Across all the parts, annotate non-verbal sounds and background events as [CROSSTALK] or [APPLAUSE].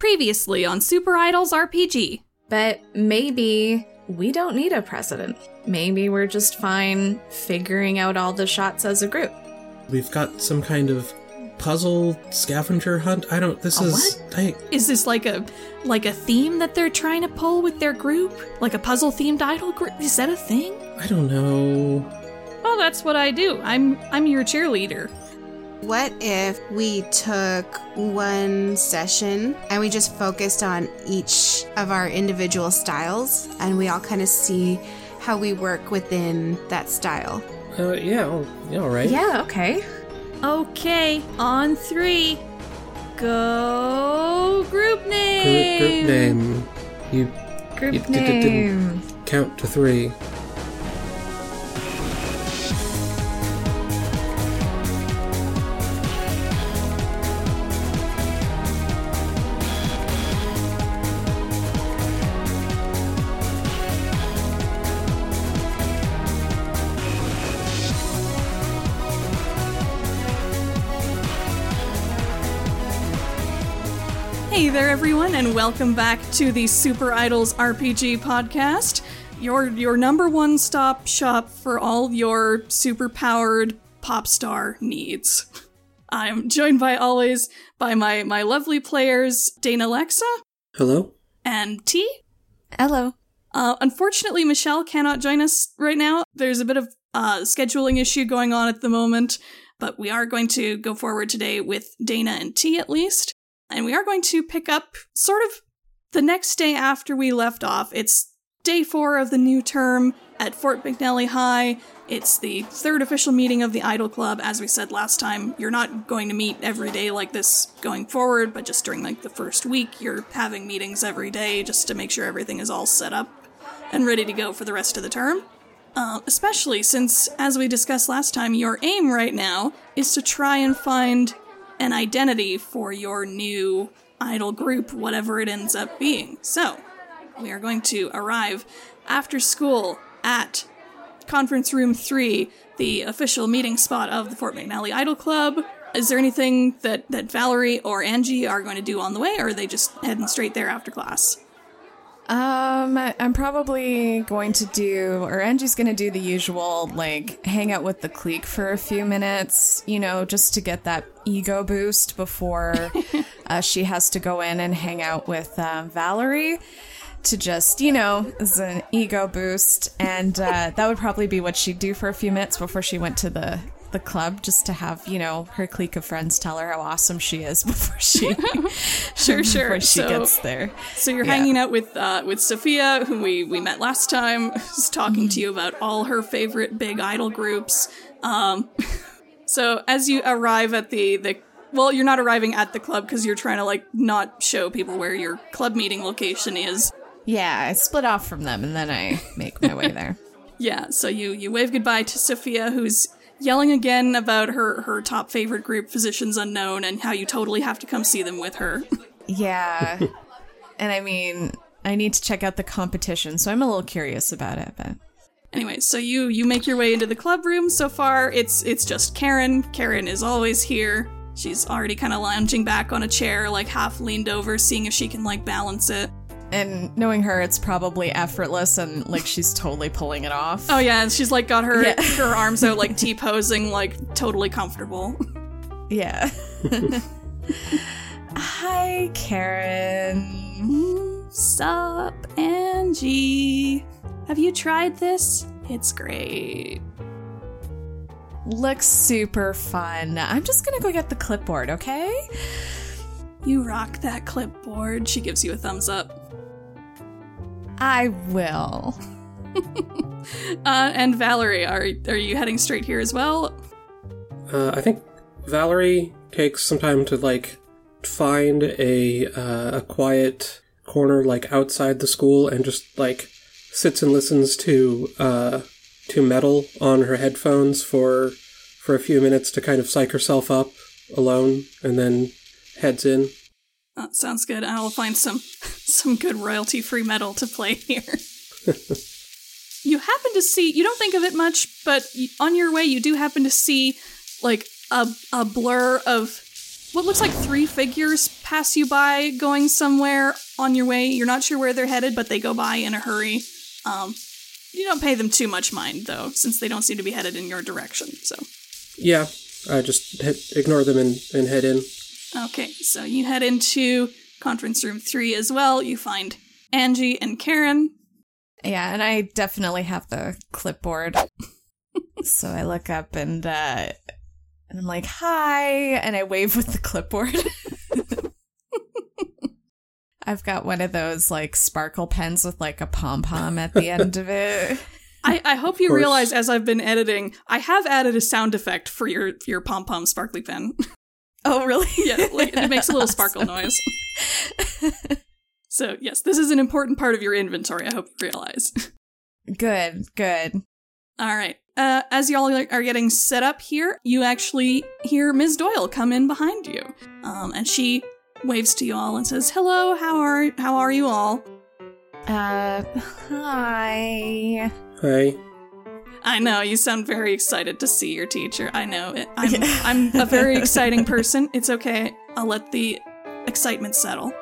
Previously on Super Idols RPG. But maybe we don't need a president. Maybe we're just fine figuring out all the shots as a group. We've got some kind of puzzle scavenger hunt. I don't. This A is. I, Is this like a like a theme that they're trying to pull with their group? Like a puzzle themed idol group? Is that a thing? I don't know. Well, that's what I do. I'm I'm your cheerleader. What if we took one session and we just focused on each of our individual styles and we all kind of see how we work within that style? Uh, yeah. all- Yeah. All right. Yeah, okay. Okay, on three. Go group Group, name. group name. You Group You did- did- didn't- name. count to three. And welcome back to the Super Idols RPG podcast, your your number one stop shop for all your super powered pop star needs. I'm joined by always by my my lovely players Dana Lexa Hello. and T. Hello. Uh, unfortunately, Michelle cannot join us right now. There's a bit of uh, scheduling issue going on at the moment, but we are going to go forward today with Dana and T at least. And we are going to pick up sort of the next day after we left off. It's day four of the new term at Fort McNally High. It's the third official meeting of the Idol Club. As we said last time, you're not going to meet every day like this going forward, but just during like the first week, you're having meetings every day just to make sure everything is all set up and ready to go for the rest of the term. Uh, especially since, as we discussed last time, your aim right now is to try and find an identity for your new idol group, whatever it ends up being. So, we are going to arrive after school at Conference Room 3, the official meeting spot of the Fort McNally Idol Club. Is there anything that, that Valerie or Angie are going to do on the way, or are they just heading straight there after class? Um, I'm probably going to do, or Angie's going to do the usual, like, hang out with the clique for a few minutes, you know, just to get that ego boost before [LAUGHS] uh, she has to go in and hang out with uh, Valerie to just, you know, as an ego boost. And uh, that would probably be what she'd do for a few minutes before she went to the the club just to have you know her clique of friends tell her how awesome she is [LAUGHS] before she [LAUGHS] Sure, sure. before she So- gets there So you're Yeah. hanging out with uh, with Sophia, who we we met last time, [LAUGHS] who's talking to you about all her favorite big idol groups. Um, so as you arrive at the the well, you're not arriving at the club because you're trying to like not show people where your club meeting location is. Yeah, I split off from them and then I make my way there. Yeah, so you you wave goodbye to Sophia, who's yelling again about her her top favorite group, Physicians Unknown, and how you totally have to come see them with her. Yeah. [LAUGHS] and I mean, I need to check out the competition, so I'm a little curious about it, but Anyway, so you you make your way into the club room. So far, it's it's just Karen. Karen is always here. She's already kind of lounging back on a chair, like half leaned over, seeing if she can like balance it. And knowing her, it's probably effortless and like she's totally pulling it off. Oh yeah, and she's like got her Yeah. [LAUGHS] her arms out, like T posing, like totally comfortable. Yeah. [LAUGHS] Hi, Karen. Sup, Angie? Have you tried this? It's great. Looks super fun. I'm just gonna go get the clipboard, okay? You rock that clipboard. She gives you a thumbs up. I will. [LAUGHS] Uh, and Valerie, are are you heading straight here as well? Uh, I think Valerie takes some time to like find a uh, a quiet corner like outside the school and just like sits and listens to uh, to metal on her headphones for for a few minutes to kind of psych herself up alone, and then heads in. Uh, sounds good. I will find some some good royalty free metal to play here. [LAUGHS] you happen to see you don't think of it much, but on your way you do happen to see like a a blur of what looks like three figures pass you by going somewhere on your way. You're not sure where they're headed, but they go by in a hurry. Um, you don't pay them too much mind, though, since they don't seem to be headed in your direction. So, Yeah, I just hit, ignore them and, and head in. okay, so you head into conference room three as well. You find Angie and Karen. Yeah, and I definitely have the clipboard. [LAUGHS] so I look up and uh and I'm like, "Hi," and I wave with the clipboard. [LAUGHS] I've got one of those like sparkle pens with like a pom pom at the end of it. [LAUGHS] I, I hope you realize as I've been editing, I have added a sound effect for your your pom pom sparkly pen. Oh, really? [LAUGHS] yeah, like, it makes a little [LAUGHS] sparkle noise. So yes, this is an important part of your inventory. I hope you realize. Good, good. All right. Uh, as y'all are are getting set up here, you actually hear Ms. Doyle come in behind you, um, and she waves to you all and says, "Hello, how are how are you all?" Uh, hi. Hi. I know you sound very excited to see your teacher. I know it. I'm I'm a very [LAUGHS] exciting person. It's okay. I'll let the excitement settle.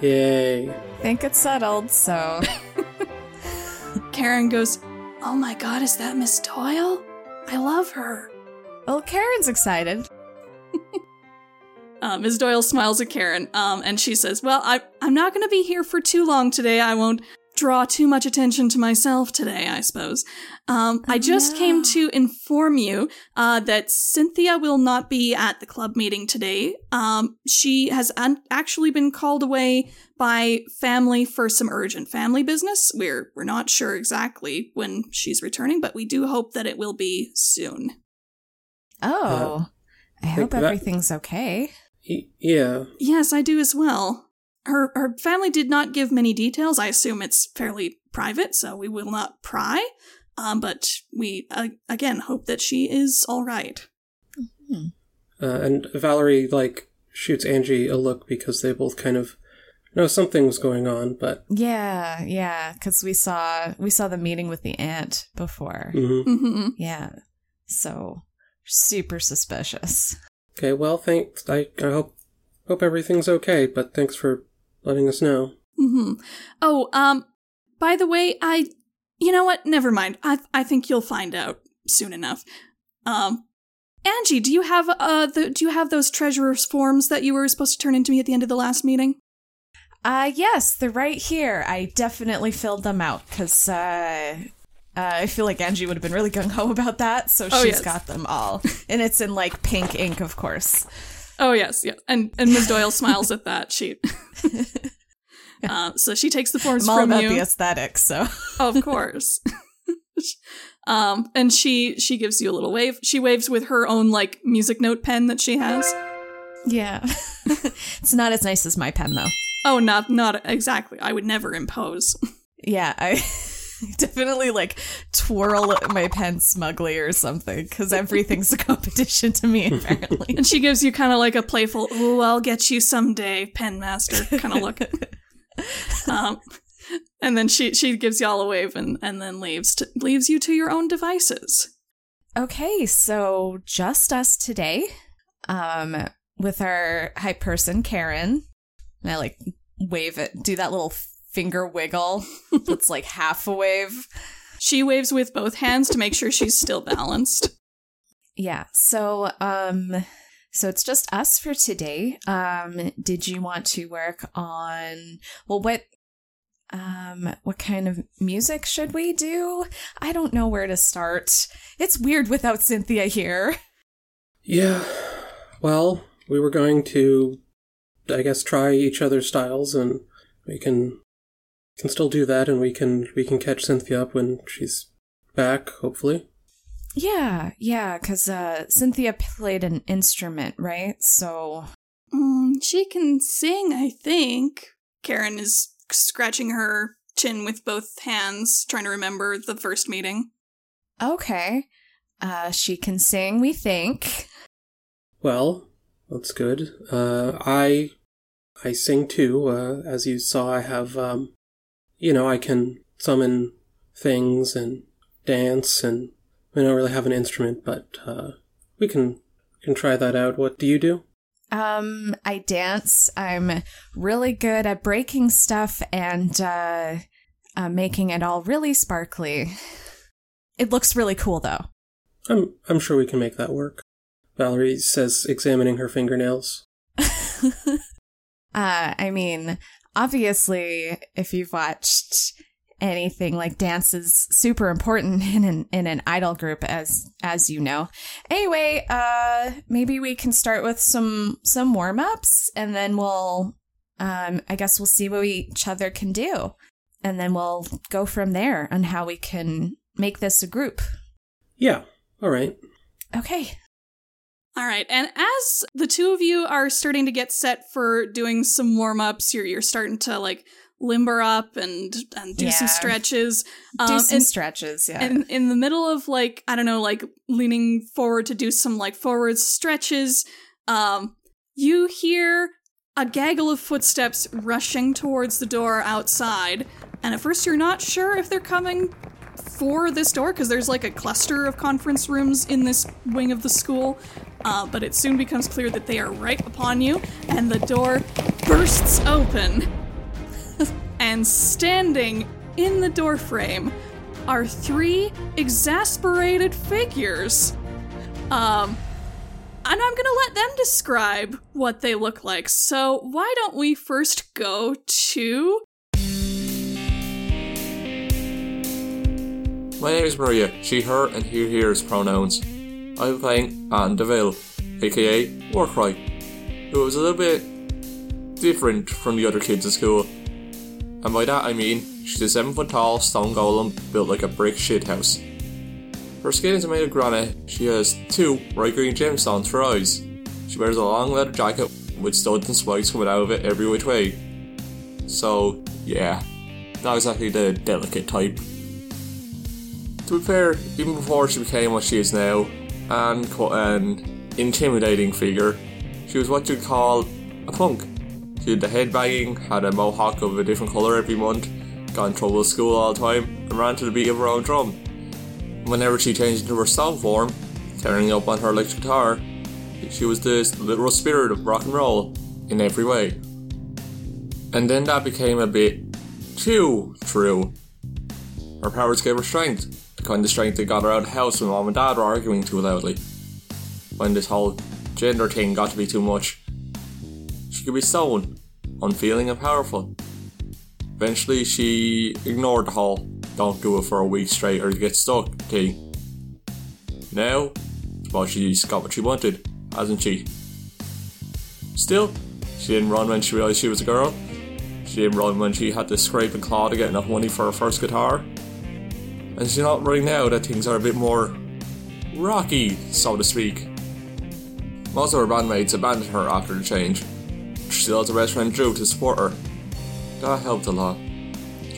Yay. Think it's settled, so [LAUGHS] Karen goes, "Oh my God, is that Miss Doyle? I love her." well, Karen's excited. Uh, Ms. Doyle smiles at Karen, um, and she says, "Well, I, I'm not going to be here for too long today. I won't draw too much attention to myself today, I suppose. Um, I just came to inform you uh, that Cynthia will not be at the club meeting today. Um, she has un- actually been called away by family for some urgent family business. We're we're not sure exactly when she's returning, but we do hope that it will be soon." Oh, I hope that- everything's okay. Y- yeah. Yes, I do as well. Her her family did not give many details. I assume it's fairly private, so we will not pry. Um, but we uh, again hope that she is all right. Uh, and Valerie, like, shoots Angie a look because they both kind of know something was going on, but. Yeah, yeah, because we saw we saw the meeting with the aunt before. mhm. hmm Yeah, so super suspicious. Okay, well, thanks. I, I hope hope everything's okay, but thanks for letting us know. hmm Oh, um, by the way, I, you know what? Never mind. I I think you'll find out soon enough. Um, Angie, do you have uh the do you have those treasurer's forms that you were supposed to turn into me at the end of the last meeting? Uh yes, they're right here. I definitely filled them out because uh, uh, I feel like Angie would have been really gung ho about that, so Oh, she's yes. got them all, and it's in like pink ink, of course. Oh yes, yes. And and Ms. Doyle smiles at that. She [LAUGHS] uh, so she takes the forms I'm all from about you. the aesthetics, so of [LAUGHS] course. [LAUGHS] um, and she she gives you a little wave. She waves with her own like music note pen that she has. yeah, it's not as nice as my pen though. Oh, not not exactly. I would never impose. Yeah, I [LAUGHS] definitely like twirl my pen smugly or something because everything's a [LAUGHS] competition to me apparently. And she gives you kind of like a playful, "Oh, I'll get you someday, pen master" kind of look. [LAUGHS] um, and then she she gives y'all a wave and and then leaves to, leaves you to your own devices. Okay, so just us today, um, with our hype person Karen. And I like wave it, do that little finger wiggle [LAUGHS] that's like half a wave. She waves with both hands to make sure she's still balanced. Yeah. So, um, so it's just us for today. Um, did you want to work on? Well, what? Um, what kind of music should we do? I don't know where to start. It's weird without Cynthia here. Yeah. Well, we were going to, I guess, try each other's styles, and we can can still do that, and we can we can catch Cynthia up when she's back, hopefully. Yeah, yeah, because uh, Cynthia played an instrument, right? So, Mm, she can sing, I think. Karen is scratching her chin with both hands, trying to remember the first meeting. okay. Uh, she can sing, we think. Well, that's good. Uh, I I sing too. Uh, as you saw, I have um, you know, I can summon things and dance, and I don't really have an instrument, but uh, we can can try that out. What do you do? Um, I dance. I'm really good at breaking stuff and uh, uh, making it all really sparkly. It looks really cool, though. I'm I'm sure we can make that work. Valerie says, examining her fingernails. [LAUGHS] uh, I mean, obviously, if you've watched anything like dance is super important [LAUGHS] in an in an idol group as as you know. Anyway, uh maybe we can start with some some warm-ups and then we'll um I guess we'll see what we, each other can do. And then we'll go from there on how we can make this a group. Yeah. All right. Okay. All right, and as the two of you are starting to get set for doing some warm ups, you're you're starting to like limber up and and do some Yeah. stretches. Do Um, some and- stretches, yeah. And in the middle of like, I don't know, like leaning forward to do some like forward stretches, um, you hear a gaggle of footsteps rushing towards the door outside. And at first you're not sure if they're coming for this door because there's like a cluster of conference rooms in this wing of the school. Uh, but it soon becomes clear that they are right upon you, and the door bursts open. [LAUGHS] and standing in the doorframe are three exasperated figures. Um, and I'm gonna let them describe what they look like. So why don't we first go to My name is Maria, she, her, and he, hers pronouns. I'm playing Anne DeVille, aka Warcry, who was a little bit different from the other kids at school. And by that I mean, she's a 7 foot tall stone golem built like a brick shit house. Her skin is made of granite, she has two bright green gemstones for eyes. She wears a long leather jacket with studs and spikes coming out of it every which way. So, yeah, not exactly the delicate type. To be fair, even before she became what she is now, and quite an intimidating figure, she was what you'd call a punk. She had the head banging, had a mohawk of a different colour every month, got in trouble at school all the time, and ran to the beat of her own drum. Whenever she changed into her stone form, tearing up on her electric guitar, she was the literal spirit of rock and roll in every way. And then that became a bit too true. Her powers gave her strength, kind of strength that got her out of the house when mom and dad were arguing too loudly. When this whole gender thing got to be too much, she could be stone, unfeeling and powerful. Eventually, she ignored the whole don't do it for a week straight or you get stuck thing. Now, well, she's got what she wanted, hasn't she? Still, she didn't run when she realised she was a girl. She didn't run when she had to scrape and claw to get enough money for her first guitar. And she's not running now that things are a bit more rocky, so to speak. Most of her bandmates abandoned her after the change. She has a best friend Drew to support her. That helped a lot.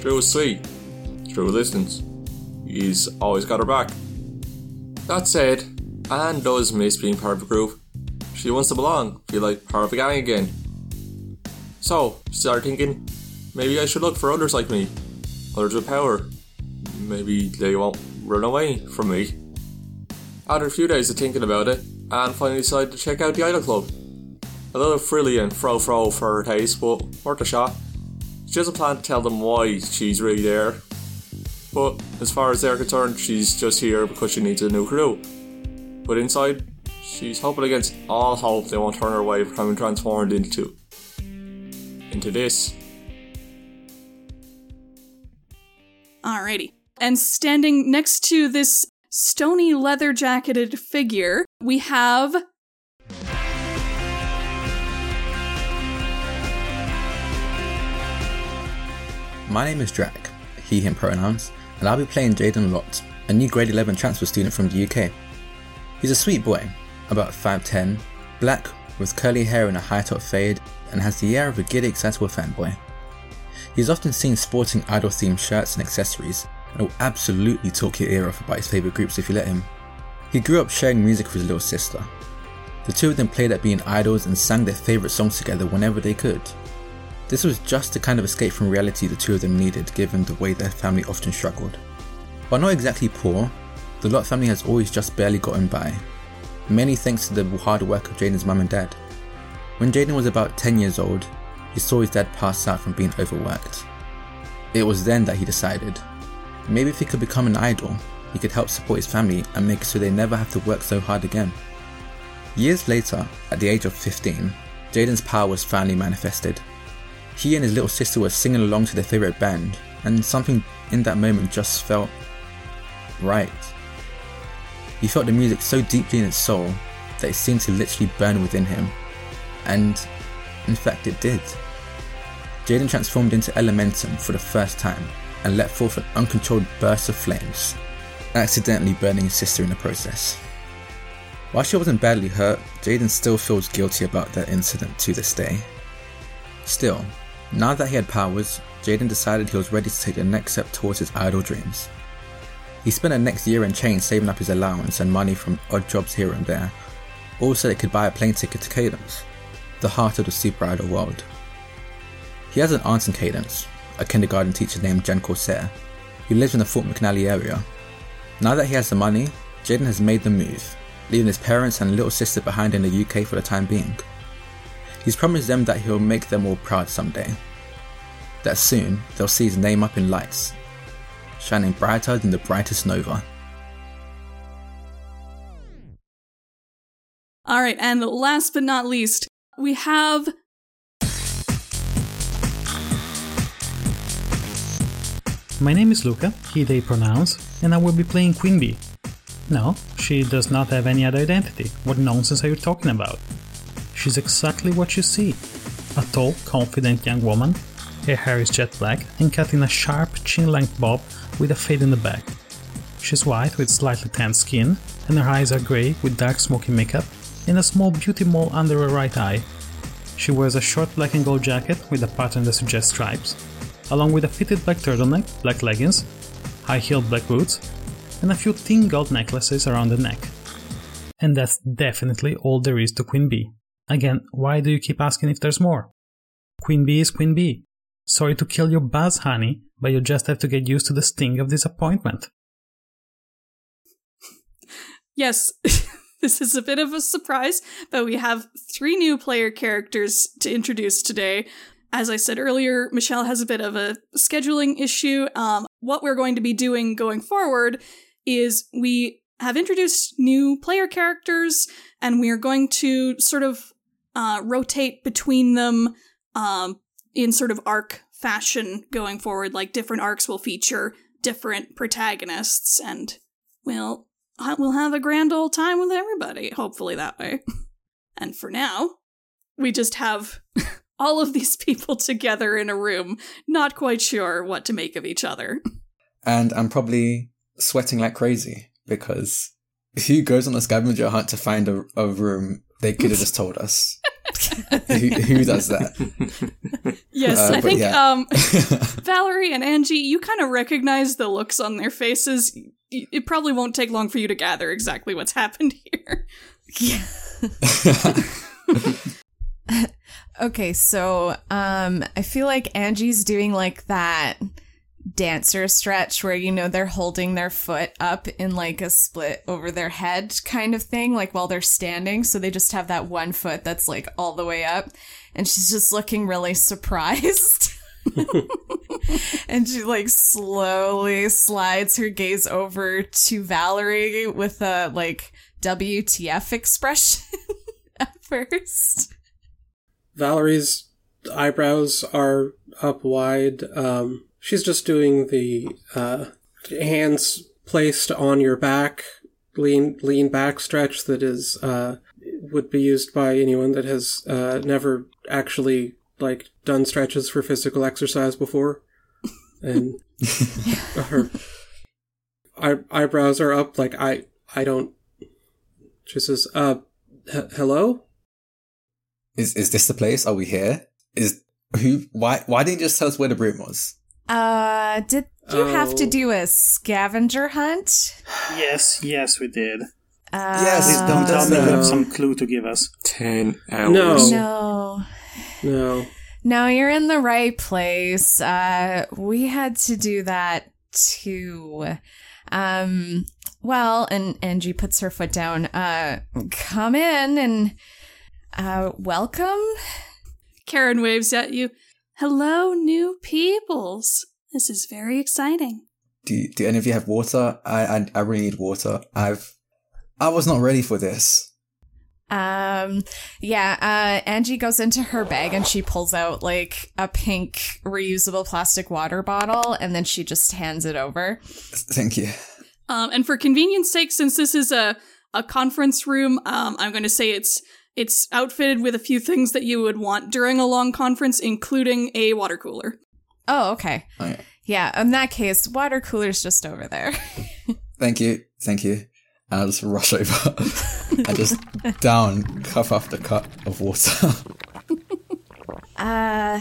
Drew was sweet. Drew listens. He's always got her back. That said, Anne does miss being part of a group. She wants to belong, feel like part of a gang again. So, she started thinking, maybe I should look for others like me. Others with power. Maybe they won't run away from me. After a few days of thinking about it, Anne finally decided to check out the Idol Club. A little frilly and fro-fro for her taste, but worth a shot. She doesn't plan to tell them why she's really there. But as far as they're concerned, she's just here because she needs a new crew. But inside, she's hoping against all hope they won't turn her away from having transformed into into this. Alrighty. And standing next to this stony leather jacketed figure, we have My name is Drac, he, him pronouns, and I'll be playing Jaden Lott, a new grade 11 transfer student from the UK. He's a sweet boy, about 5'10, black, with curly hair and a high top fade, and has the air of a giddy, excitable fanboy. He's often seen sporting idol themed shirts and accessories, and will absolutely talk your ear off about his favourite groups if you let him. He grew up sharing music with his little sister. The two of them played at being idols and sang their favourite songs together whenever they could. This was just the kind of escape from reality the two of them needed given the way their family often struggled. While not exactly poor, the Lott family has always just barely gotten by, mainly thanks to the hard work of Jaden's mum and dad. When Jaden was about 10 years old, he saw his dad pass out from being overworked. It was then that he decided maybe if he could become an idol, he could help support his family and make so they never have to work so hard again. Years later, at the age of 15, Jaden's power was finally manifested. He and his little sister were singing along to their favourite band, and something in that moment just felt right. He felt the music so deeply in his soul that it seemed to literally burn within him. And, in fact, it did. Jaden transformed into Elementum for the first time and let forth an uncontrolled burst of flames, accidentally burning his sister in the process. While she wasn't badly hurt, Jaden still feels guilty about that incident to this day. Still, now that he had powers, Jaden decided he was ready to take the next step towards his idol dreams. He spent the next year in chains saving up his allowance and money from odd jobs here and there, all so he could buy a plane ticket to Cadence, the heart of the super idol world. He has an aunt in Cadence, a kindergarten teacher named Jen Corsair, who lives in the Fort McNally area. Now that he has the money, Jaden has made the move, leaving his parents and little sister behind in the UK for the time being. He's promised them that he'll make them all proud someday. That soon they'll see his name up in lights, shining brighter than the brightest nova. All right, and last but not least, we have My name is Luca, he they pronounce, and I will be playing Queen Bee. No, she does not have any other identity. What nonsense are you talking about? She's exactly what you see. A tall, confident young woman. Her hair is jet black and cut in a sharp, chin-length bob with a fade in the back. She's white with slightly tanned skin, and her eyes are grey with dark smoky makeup and a small beauty mole under her right eye. She wears a short black and gold jacket with a pattern that suggests stripes, along with a fitted black turtleneck, black leggings, high-heeled black boots, and a few thin gold necklaces around the neck. And that's definitely all there is to Queen Bee. Again, why do you keep asking if there's more? Queen Bee is Queen Bee. Sorry to kill your buzz, honey, but you just have to get used to the sting of disappointment. [LAUGHS] yes, [LAUGHS] this is a bit of a surprise, but we have three new player characters to introduce today. As I said earlier, Michelle has a bit of a scheduling issue. Um, what we're going to be doing going forward is we have introduced new player characters, and we are going to sort of uh, rotate between them um, in sort of arc fashion going forward. Like different arcs will feature different protagonists, and we'll we'll have a grand old time with everybody. Hopefully that way. [LAUGHS] And for now, we just have [LAUGHS] all of these [LAUGHS] people together in a room, not quite sure what to make of each other. And I'm probably sweating like crazy because who goes on a scavenger hunt to find a, a room? They could have just told us. [LAUGHS] who, who does that? Yes, Uh, I think yeah. um, [LAUGHS] Valerie and Angie, you kind of recognize the looks on their faces. It probably won't take long for you to gather exactly what's happened here. Okay, so um I feel like Angie's doing like that dancer stretch where you know they're holding their foot up in like a split over their head kind of thing like while they're standing so they just have that one foot that's like all the way up and she's just looking really [LAUGHS] surprised. [LAUGHS] and she like slowly slides her gaze over to Valerie with a like WTF expression [LAUGHS] at first. Valerie's eyebrows are up wide. Um, she's just doing the uh, hands placed on your back, lean lean back stretch that is uh, would be used by anyone that has uh, never actually like done stretches for physical exercise before, and [LAUGHS] her eye- eyebrows are up. Like I I don't. She says, "Uh, h- hello." Is is this the place? Are we here? Is who? Why? Why didn't you just tell us where the room was? Uh, did you have to Oh. do a scavenger hunt? Yes, yes, we did. Uh, Yes, Please don't tell me you have some clue to give us. Ten hours. No. No. No. No, you're in the right place. Uh, we had to do that too. Um, well, and Angie puts her foot down. Uh, come in and, Uh, welcome. Karen waves at you. Hello, new peoples. This is very exciting. Do do any of you have water? I I, I really need water. I've I was not ready for this. Um, yeah, uh, Angie goes into her bag and she pulls out like a pink reusable plastic water bottle and then she just hands it over. Thank you. Um, and for convenience sake, since this is a, a conference room, um, I'm going to say it's it's outfitted with a few things that you would want during a long conference, including a water cooler. Oh, okay. Oh, yeah. Yeah, in that case, water cooler's just over there. [LAUGHS] Thank you. Thank you. And I'll just rush over and just [LAUGHS] down cup after cup of water. [LAUGHS] Uh,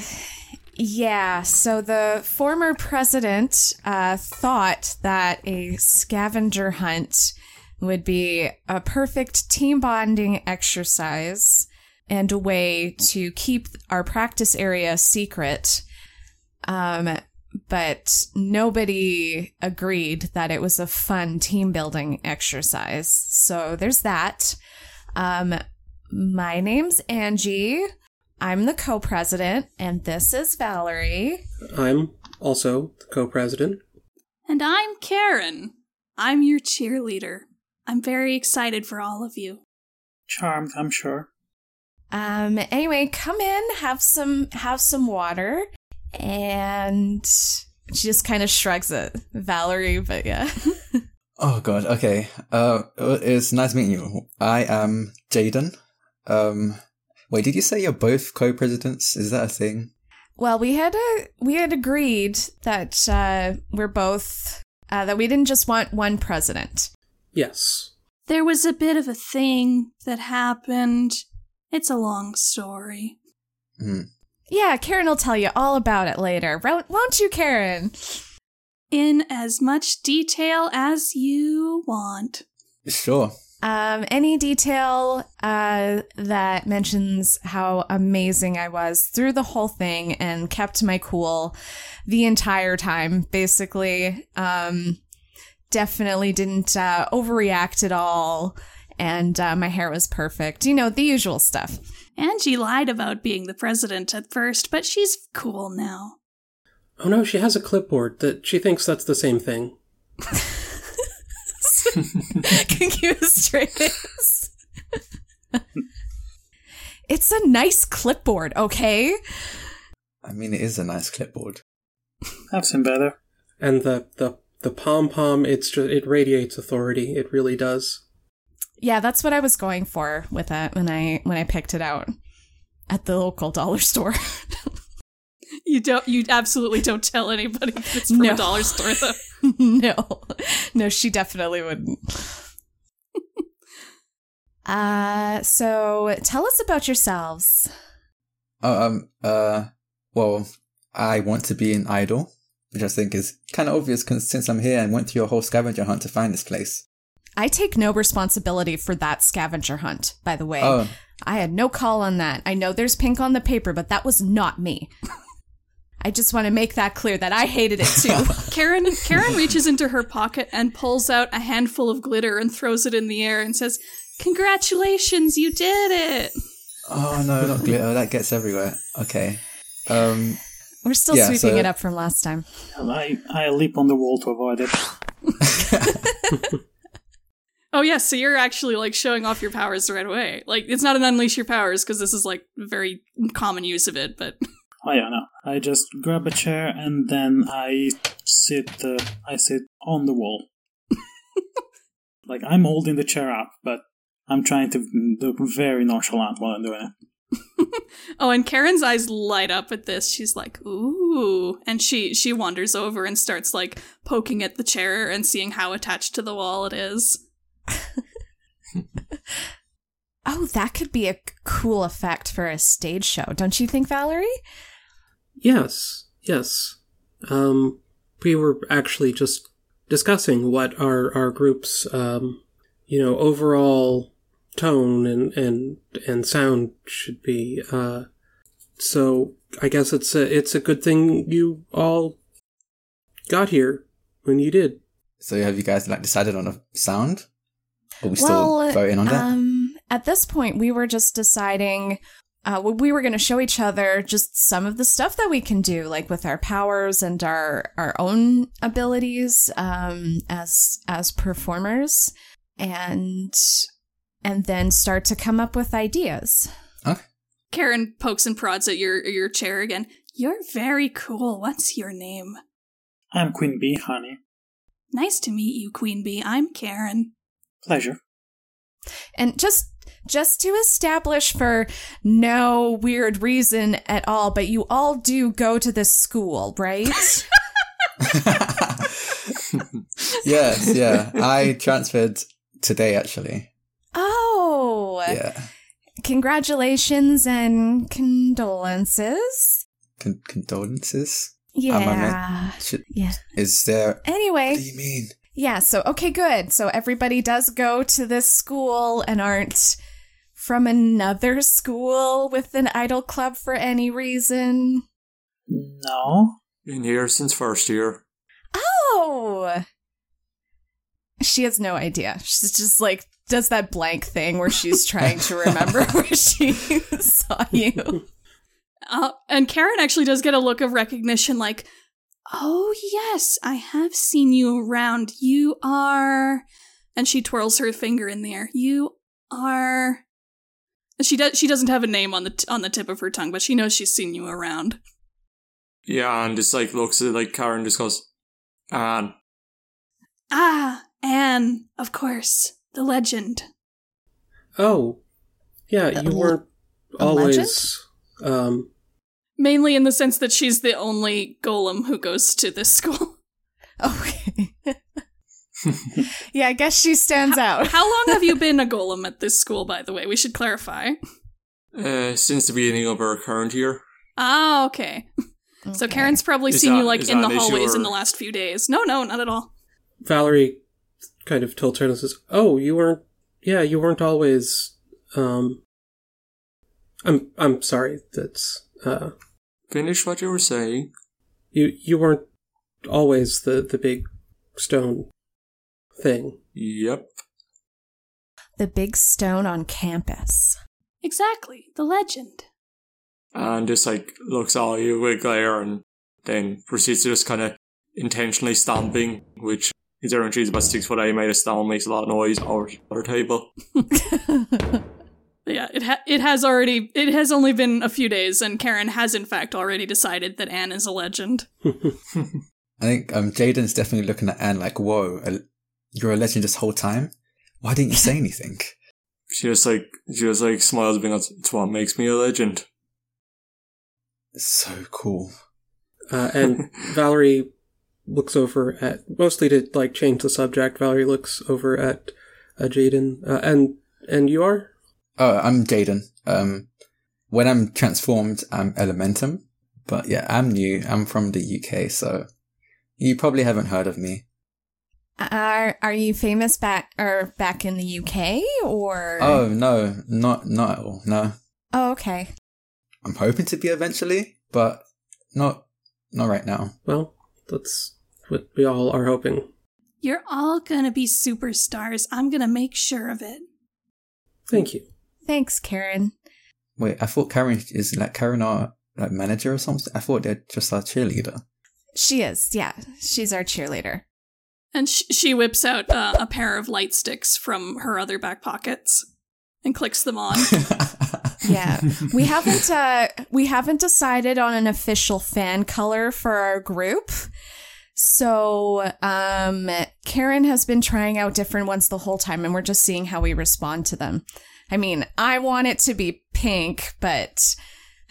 yeah. So the former president uh, thought that a scavenger hunt would be a perfect team bonding exercise and a way to keep our practice area secret. Um, but nobody agreed that it was a fun team building exercise. So there's that. Um, my name's Angie. I'm the co president, and this is Valerie. I'm also the co-president. And I'm Karen. I'm your cheerleader. I'm very excited for all of you. Charmed, I'm sure. Um, anyway, come in, have some have some water, and she just kind of shrugs it. Valerie, but yeah. [LAUGHS] oh god. Okay. Uh, it's nice meeting you. I am Jaden. Um, wait, did you say you're both co-presidents? Is that a thing? well, we had a we had agreed that uh, we're both uh, that we didn't just want one president. Yes. There was a bit of a thing that happened. It's a long story. Hmm. Yeah, Karen will tell you all about it later. Won't won't you, Karen? In as much detail as you want. Sure. Um, any detail uh, that mentions how amazing I was through the whole thing and kept my cool the entire time, basically. Um, definitely didn't uh, overreact at all, and uh, my hair was perfect. You know, the usual stuff. Angie lied about being the president at first, but she's cool now. Oh no, she has a clipboard that she thinks that's the same thing. Can you straight face? It's a nice clipboard, okay? I mean, it is a nice clipboard. I've seen better. And the the the pom pom, it's just it radiates authority. It really does. Yeah, that's what I was going for with it when I when I picked it out at the local dollar store. [LAUGHS] You don't. You absolutely don't tell anybody it's from No. a dollar store, though. [LAUGHS] no, no, she definitely wouldn't. [LAUGHS] uh, so tell us about yourselves. Oh, um, uh, well, I want to be an idol, which I think is kind of obvious 'cause since I'm here and went through your whole scavenger hunt to find this place. I take no responsibility for that scavenger hunt, by the way. Oh, I had no call on that. I know there's pink on the paper, but that was not me. I just want to make that clear that I hated it too. [LAUGHS] Karen Karen reaches into her pocket and pulls out a handful of glitter and throws it in the air and says, "Congratulations, you did it!" oh no, not glitter. That gets everywhere. Okay. Um, We're still Yeah, sweeping so- it up from last time. I, I leap on the wall to avoid it. [LAUGHS] Oh yes, so you're actually like showing off your powers right away. Like it's not an unleash your powers because this is like very common use of it, but Oh yeah, no. I just grab a chair and then I sit. Uh, I sit on the wall. [LAUGHS] like I'm holding the chair up, but I'm trying to look very nonchalant while I'm doing it. [LAUGHS] oh, and Karen's eyes light up at this. She's like, "Ooh!" And she she wanders over and starts like poking at the chair and seeing how attached to the wall it is. [LAUGHS] Oh, that could be a cool effect for a stage show, don't you think, Valerie? Yes, yes. Um, we were actually just discussing what our our group's um, you know, overall tone and and and sound should be. Uh, so I guess it's a it's a good thing you all got here when you did. so have you guys like decided on a sound? Are we well, still voting on that? um, at this point, we were just deciding uh, we were going to show each other just some of the stuff that we can do, like with our powers and our our own abilities um, as as performers, and and then start to come up with ideas. Okay. Karen pokes and prods at your your chair again. You're very cool. What's your name? I'm Queen Bee, honey. Nice to meet you, Queen Bee. I'm Karen. Pleasure. And just just to establish for no weird reason at all, but you all do go to this school, right? [LAUGHS] [LAUGHS] yes, yeah. I transferred today, actually. Oh, Yeah. congratulations and condolences. Con- condolences? Yeah. Should, Yeah. is there. Anyway, What do you mean? yeah, so okay, good. So everybody does go to this school and aren't from another school with an idol club for any reason. No. Been here since first year. Oh. She has no idea. She's just like does that blank thing where she's trying to remember [LAUGHS] where she [LAUGHS] saw you. Uh, and Karen actually does get a look of recognition, like, "Oh yes, I have seen you around. You are," and she twirls her finger in the air. You are. She does. She doesn't have a name on the t- on the tip of her tongue, but she knows she's seen you around. Yeah, and just like looks at like Karen just goes, Anne. Ah, Anne, of course, the legend. Oh, yeah, A you l- weren't a always. Um, Mainly in the sense that she's the only golem who goes to this school. [LAUGHS] Okay. [LAUGHS] yeah, I guess she stands out. How long have you [LAUGHS] been a golem at this school, by the way? We should clarify. Uh, since the beginning of our current year. Ah, okay. So Karen's probably Is seen you like in the an issue, hallways in the last few days. No, no, not at all. Valerie kind of tilts her and says, "Oh, you weren't. Yeah, you weren't always. Um, I'm. I'm sorry. That's. Uh, Finish what you were saying. you. You weren't always the the big stone thing. Yep. The big stone on campus. Exactly, the legend. And just like looks at you with glare and then proceeds to just kind of intentionally stomping, which considering she's about six foot eight, made a stomp makes a lot of noise over our table. [LAUGHS] Yeah, it ha- it has already it has only been a few days, and Karen has in fact already decided that Anne is a legend. [LAUGHS] I think um, Jaden's definitely looking at Anne like, whoa, a, you're a legend this whole time? Why didn't you say anything? [LAUGHS] She just like she just like smiles and like, "It's what makes me a legend." So cool. Uh, and Valerie looks over at mostly to like change the subject. Valerie looks over at uh, Jaden, uh, and and you are. Oh, I'm Jaden. Um, when I'm transformed, I'm Elementum. But yeah, I'm new. I'm from the UK, so you probably haven't heard of me. Are are you famous back or back in the UK or Oh no, not not at all. No, Oh, okay. I'm hoping to be eventually, but not not right now. Well, that's what we all are hoping. You're all gonna be superstars. I'm gonna make sure of it. Thank you. Thanks, Karen. Wait, I thought Karen is like Karen our like manager or something. I thought they're just our cheerleader. She is, yeah. She's our cheerleader. And sh- she whips out uh, a pair of light sticks from her other back pockets and clicks them on. [LAUGHS] Yeah. we haven't uh we haven't decided on an official fan color for our group. So, um Karen has been trying out different ones the whole time and we're just seeing how we respond to them. I mean, I want it to be pink, but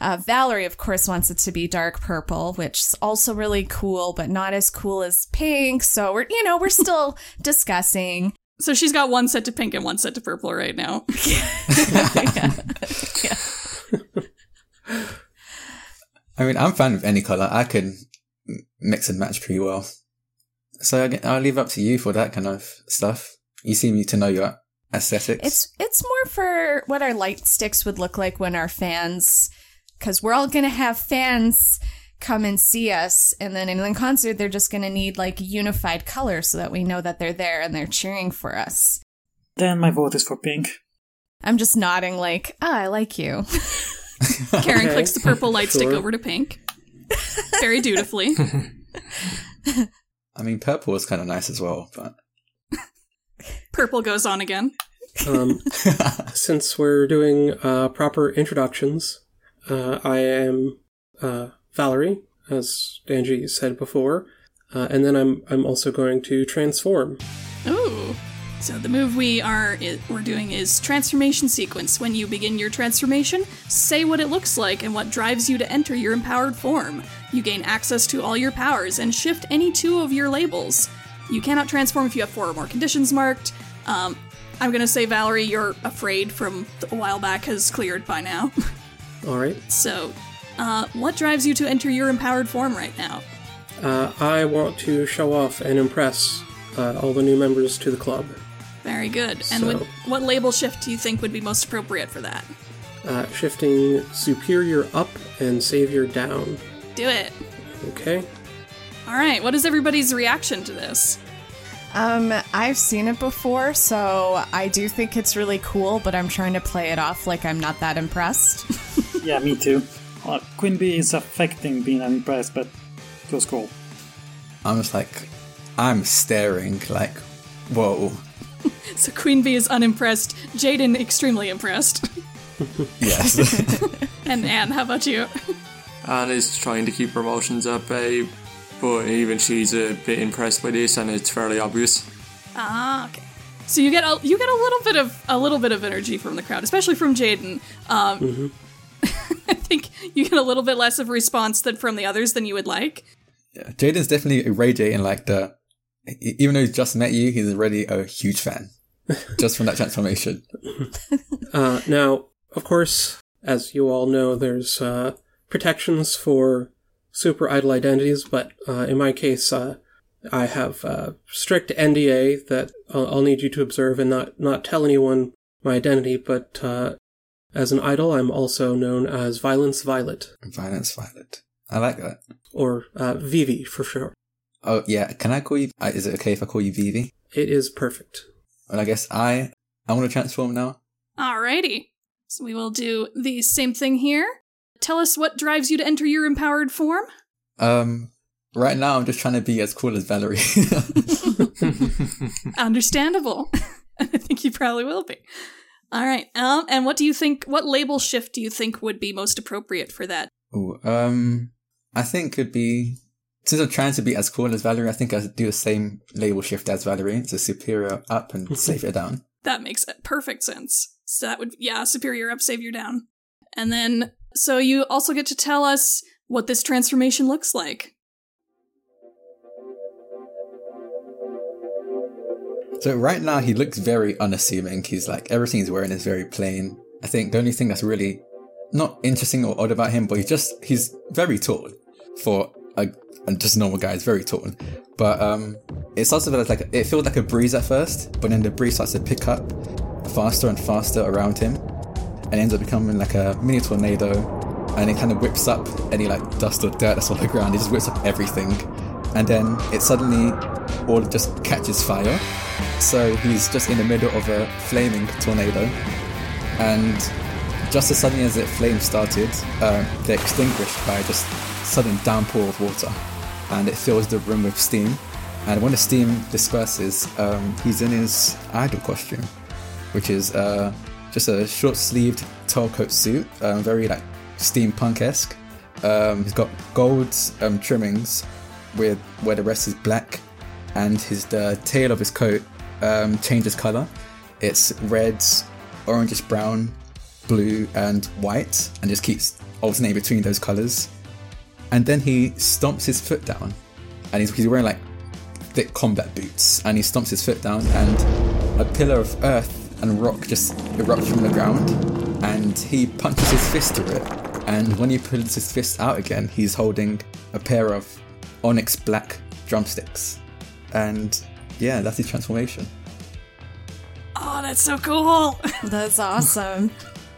uh, Valerie, of course, wants it to be dark purple, which is also really cool, but not as cool as pink. So we're, you know, we're still [LAUGHS] discussing. So she's got one set to pink and one set to purple right now. yeah. [LAUGHS] yeah. I mean, I'm fine with any color. I can mix and match pretty well. So I- I'll leave up to you for that kind of stuff. You seem to know your aesthetics. It's it's more for what our light sticks would look like when our fans, because we're all gonna have fans come and see us, and then in the concert they're just gonna need like unified color so that we know that they're there and they're cheering for us. Then my vote is for pink. I'm just nodding, like, oh, I like you. [LAUGHS] Karen Okay. clicks the purple light stick over to pink. Very dutifully. [LAUGHS] [LAUGHS] I mean, purple is kind of nice as well, but Purple goes on again. Um, since we're doing uh, proper introductions, uh, I am uh, Valerie, as Danji said before, uh, and then I'm I'm also going to transform. Ooh. So the move we are we're doing is transformation sequence. When you begin your transformation, say what it looks like and what drives you to enter your empowered form. You gain access to all your powers and shift any two of your labels. You cannot transform if you have four or more conditions marked. Um, I'm gonna say Valerie, you're afraid from a while back has cleared by now. [LAUGHS] All right. so, uh, what drives you to enter your empowered form right now? Uh, I want to show off and impress uh, all the new members to the club. Very good. And what, So- what label shift do you think would be most appropriate for that? Uh, shifting superior up and savior down. Do it. Okay. All right, what is everybody's reaction to this? Um, I've seen it before, so I do think it's really cool, but I'm trying to play it off like I'm not that impressed. [LAUGHS] Yeah, me too. Well, Queen Bee is affecting being unimpressed, but it was cool. I'm just like, I'm staring like, whoa. [LAUGHS] So Queen Bee is unimpressed, Jaden extremely impressed. [LAUGHS] Yes. [LAUGHS] and Anne, how about you? Anne is trying to keep her emotions at bay, but even she's a bit impressed by this, and it's fairly obvious. Ah, okay. So you get a you get a little bit of a little bit of energy from the crowd, especially from Jaden. Um, [LAUGHS] I think you get a little bit less of response than from the others than you would like. Yeah, Jaden's definitely radiating like the. Even though he's just met you, he's already a huge fan. [LAUGHS] just from that transformation. [LAUGHS] Uh, now, of course, as you all know, there's uh, protections for super idol identities, but uh, in my case, uh, I have uh, strict NDA that I'll, I'll need you to observe and not not tell anyone my identity. But uh, as an idol, I'm also known as Violence Violet, Violence Violet. I like that. or uh, Vivi for sure. Oh, yeah. Can I call you? Uh, is it okay if I call you Vivi? It is perfect. Well, I guess I. I want to transform now. Alrighty. So we will do the same thing here. Tell us what drives you to enter your empowered form. Um, right now I'm just trying to be as cool as Valerie. [LAUGHS] [LAUGHS] Understandable. [LAUGHS] I think you probably will be. All right. Um, and what do you think? What label shift do you think would be most appropriate for that? Ooh, um, I think it'd be since I'm trying to be as cool as Valerie. I think I'd do the same label shift as Valerie. It's a superior up and savior down. That makes perfect sense. So that would, yeah, superior up, savior down. And then, so you also get to tell us what this transformation looks like. So right now he looks very unassuming. He's like everything he's wearing is very plain. I think the only thing that's really not interesting or odd about him, but he's just he's very tall for a, a just normal guy. He's very tall, but um, it's also that it's like it feels like a breeze at first, but then the breeze starts to pick up faster and faster around him, and ends up becoming like a mini tornado, and it kind of whips up any like dust or dirt that's on the ground. It just whips up everything, and then it suddenly all just catches fire. So he's just in the middle of a flaming tornado, and just as suddenly as the flames started, uh, they're extinguished by just sudden downpour of water, and it fills the room with steam. And when the steam disperses, um, he's in his idol costume, which is uh, just a short-sleeved tailcoat suit, um, very like steampunk-esque. Um, he's got gold um, trimmings, with where the rest is black, and his the tail of his coat um, changes color. It's red, orangish brown, blue, and white, and just keeps alternating between those colors. And then he stomps his foot down, and he's, he's wearing like thick combat boots, and he stomps his foot down, and a pillar of earth and rock just erupts from the ground, and he punches his fist through it. And when he pulls his fist out again, he's holding a pair of onyx black drumsticks. And yeah, that's his transformation. Oh, that's so cool. [LAUGHS] That's awesome.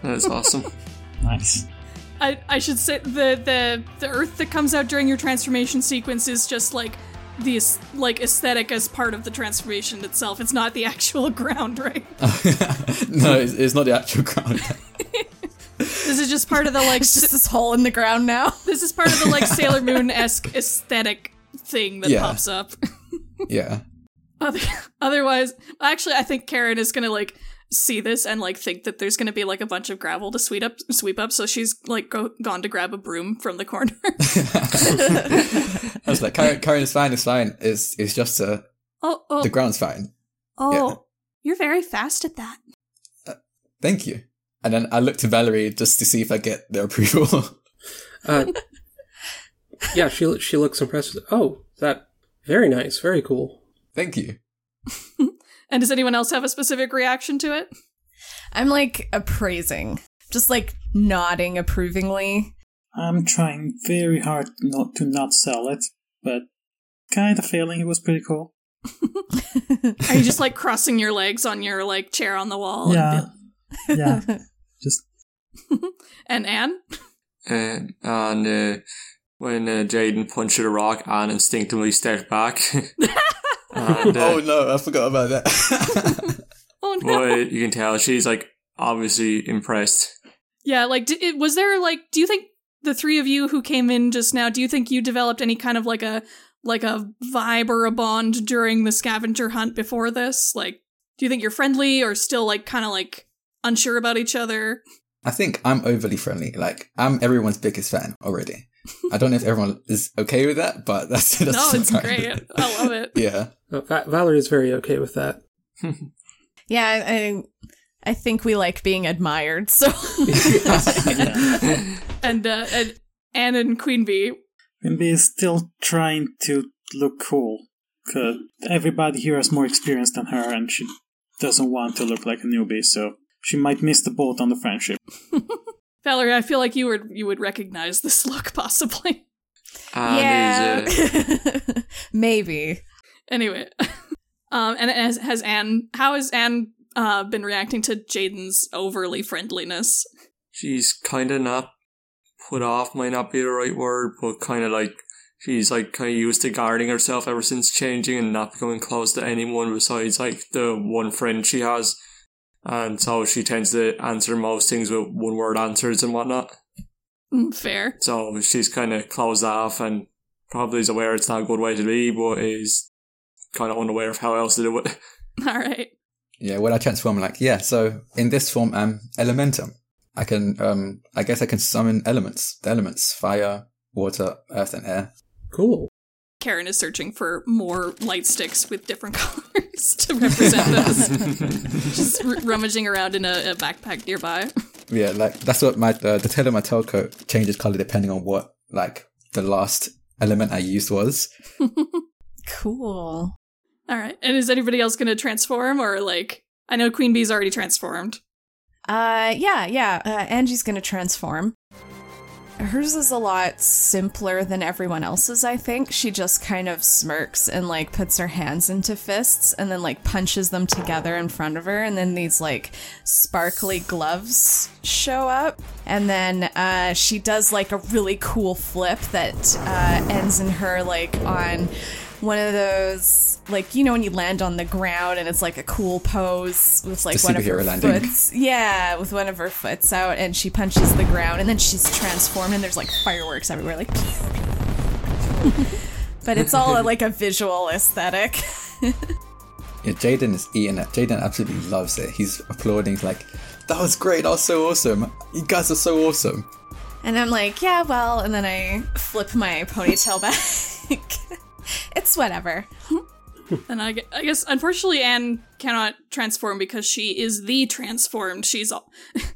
That's awesome. Nice. I, I should say the, the the earth that comes out during your transformation sequence is just like the like aesthetic as part of the transformation itself. It's not the actual [LAUGHS] ground, right? [LAUGHS] no, it's, it's not the actual ground. This is just part of the like. It's just this hole in the ground now. this is part of the like Sailor Moon esque aesthetic thing that Yeah. pops up. yeah. Other- [LAUGHS] Otherwise, actually, I think Karen is gonna like see this and like think that there's gonna be like a bunch of gravel to sweep up, sweep up. So she's like go- gone to grab a broom from the corner. [LAUGHS] I was like, Karen, Karen is fine, it's fine. It's, it's just uh, oh, oh, the ground's fine. oh! yeah. You're very fast at that. Thank you. And then I look to Valerie just to see if I get their approval. [LAUGHS] Uh, yeah, she she looks impressed. Oh, that very nice, very cool. Thank you. [LAUGHS] And does anyone else have a specific reaction to it? I'm like appraising, just like nodding approvingly. I'm trying very hard not to not sell it, but kind of feeling it was pretty cool. [LAUGHS] Are you just like crossing your legs on your like chair on the wall? Yeah. Yeah. [LAUGHS] Just And, and Anne? And, and uh, when uh, Jaden punched the rock, Anne instinctively stepped back. And, uh, oh no, I forgot about that. [LAUGHS] Oh no. but you can tell she's like obviously impressed. Yeah, like, d- it, was there like, do you think the three of you who came in just now, do you think you developed any kind of like a like a vibe or a bond during the scavenger hunt before this? Like, do you think you're friendly or still like kind of like unsure about each other? I think I'm overly friendly. Like, I'm everyone's biggest fan already. I don't know if everyone is okay with that, but [LAUGHS] that's, that's no, it's fine. great. I love it. [LAUGHS] Yeah. Uh, Va- Valerie's very okay with that. [LAUGHS] Yeah, I, I, I think we like being admired. So And uh, and Anne and Queen Bee. Queen Bee is still trying to look cool. Cause everybody here has more experience than her and she doesn't want to look like a newbie, so she might miss the boat on the friendship. Valerie, I feel like you would you would recognize this [LAUGHS] look possibly. Uh, yeah, [LAUGHS] maybe. Anyway, [LAUGHS] um, and has, has Anne? How has Anne uh, been reacting to Jaden's overly friendliness? she's kind of not put off, might not be the right word, but kind of like she's like kind of used to guarding herself ever since changing and not becoming close to anyone besides like the one friend she has. And so she tends to answer most things with one word answers and whatnot. Mm, Fair. So she's kind of closed off and probably is aware it's not a good way to be, but is kind of unaware of how else to do it. [LAUGHS] All right. Yeah, when I transform, I'm like, yeah, so in this form, I'm Elementum. I can, um, I guess I can summon elements. The elements, fire, water, earth, and air. Cool. Karen is searching for more light sticks with different [LAUGHS] colors to represent those. [LAUGHS] Just r- rummaging around in a, a backpack nearby. Yeah, like, that's what my, uh, the tail of my tailcoat changes color depending on what, like, the last element I used was. [LAUGHS] Cool. All right. And is anybody else going to transform or like? I know Queen Bee's already transformed. Uh, yeah, yeah. Uh, Angie's gonna transform. Hers is a lot simpler than everyone else's, I think. She just kind of smirks and like puts her hands into fists and then like punches them together in front of her and then these like sparkly gloves show up. And then uh she does like a really cool flip that uh ends in her like on one of those like you know when you land on the ground and it's like a cool pose with like The one of her landing. foots yeah with one of her foots out and she punches the ground and then she's transformed and there's like fireworks everywhere like [LAUGHS] but it's all like a visual aesthetic [LAUGHS] Yeah, Jaden is eating it. Jaden absolutely loves it. He's applauding, he's like, that was great, that was so awesome. You guys are so awesome. and i'm like yeah well and then i flip my ponytail back [LAUGHS] [LAUGHS] it's whatever [LAUGHS] And I, I guess, unfortunately, Anne cannot transform because she is the transformed. She's all.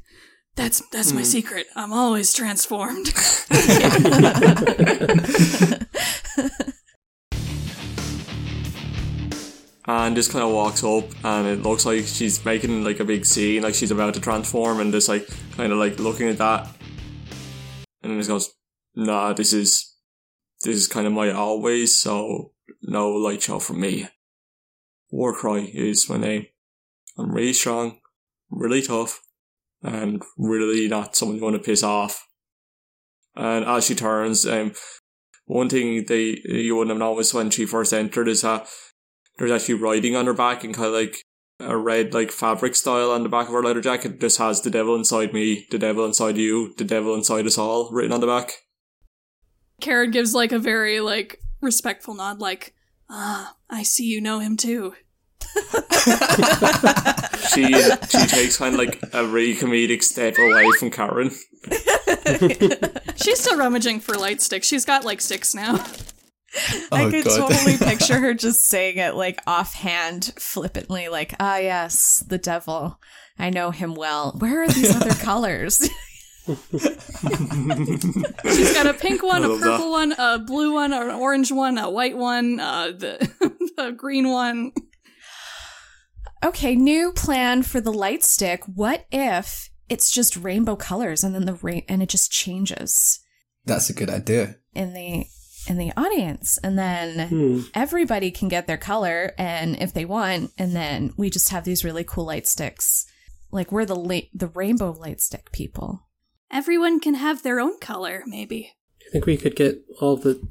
[LAUGHS] that's that's my hmm. secret. I'm always transformed. and just kind of walks up and it looks like she's making like a big scene like she's about to transform and just like kind of like looking at that and then just goes nah this is this is kind of my always so no light show from me warcry is my name i'm really strong really tough and really not someone you want to piss off and as she turns um one thing they you wouldn't have noticed when she first entered is that there's actually writing on her back and kind of like a red like fabric style on the back of her leather jacket. Just has the devil inside me, the devil inside you, the devil inside us all written on the back. Karen gives like a very like respectful nod, like, ah, I see you know him too. [LAUGHS] She she takes kind of like a really comedic step away from Karen. [LAUGHS] She's still rummaging for light sticks. She's got like six now. [LAUGHS] I Oh, could God. totally picture her just saying it like offhand, flippantly, like, ah, yes, the devil. I know him well. Where are these other colors? She's got a pink one, a purple that. one, a blue one, an orange one, a white one, uh, the [LAUGHS] the green one. okay, new plan for the light stick. What if it's just rainbow colors and then the rain and it just changes That's a good idea. in the in the audience and then Hmm. everybody can get their color and if they want and then we just have these really cool light sticks. Like we're the la- the rainbow light stick people. Everyone can have their own color, maybe. Do you think we could get all the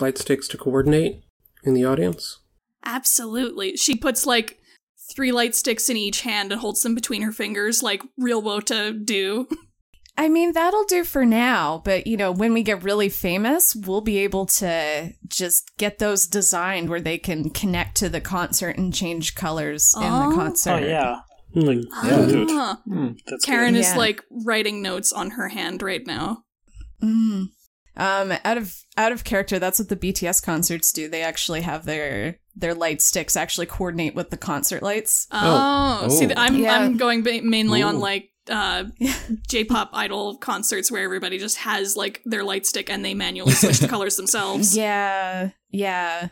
light sticks to coordinate in the audience? Absolutely. She puts like three light sticks in each hand and holds them between her fingers, like real Wota do. [LAUGHS] I mean, that'll do for now, but you know, when we get really famous, we'll be able to just get those designed where they can connect to the concert and change colors in Oh. the Oh concert. yeah, Hmm. Like Yeah. good. Ah. That's Karen good. is Yeah. like writing notes on her hand right now. Mm. Um, out of out of character, that's what the BTS concerts do. They actually have their their light sticks actually coordinate with the concert lights. Oh, Oh. see, th- I'm Yeah. I'm going ba- mainly on Ooh. like uh, [LAUGHS] J-pop idol concerts where everybody just has like their light stick and they manually switch the [LAUGHS] colors themselves. Yeah, yeah,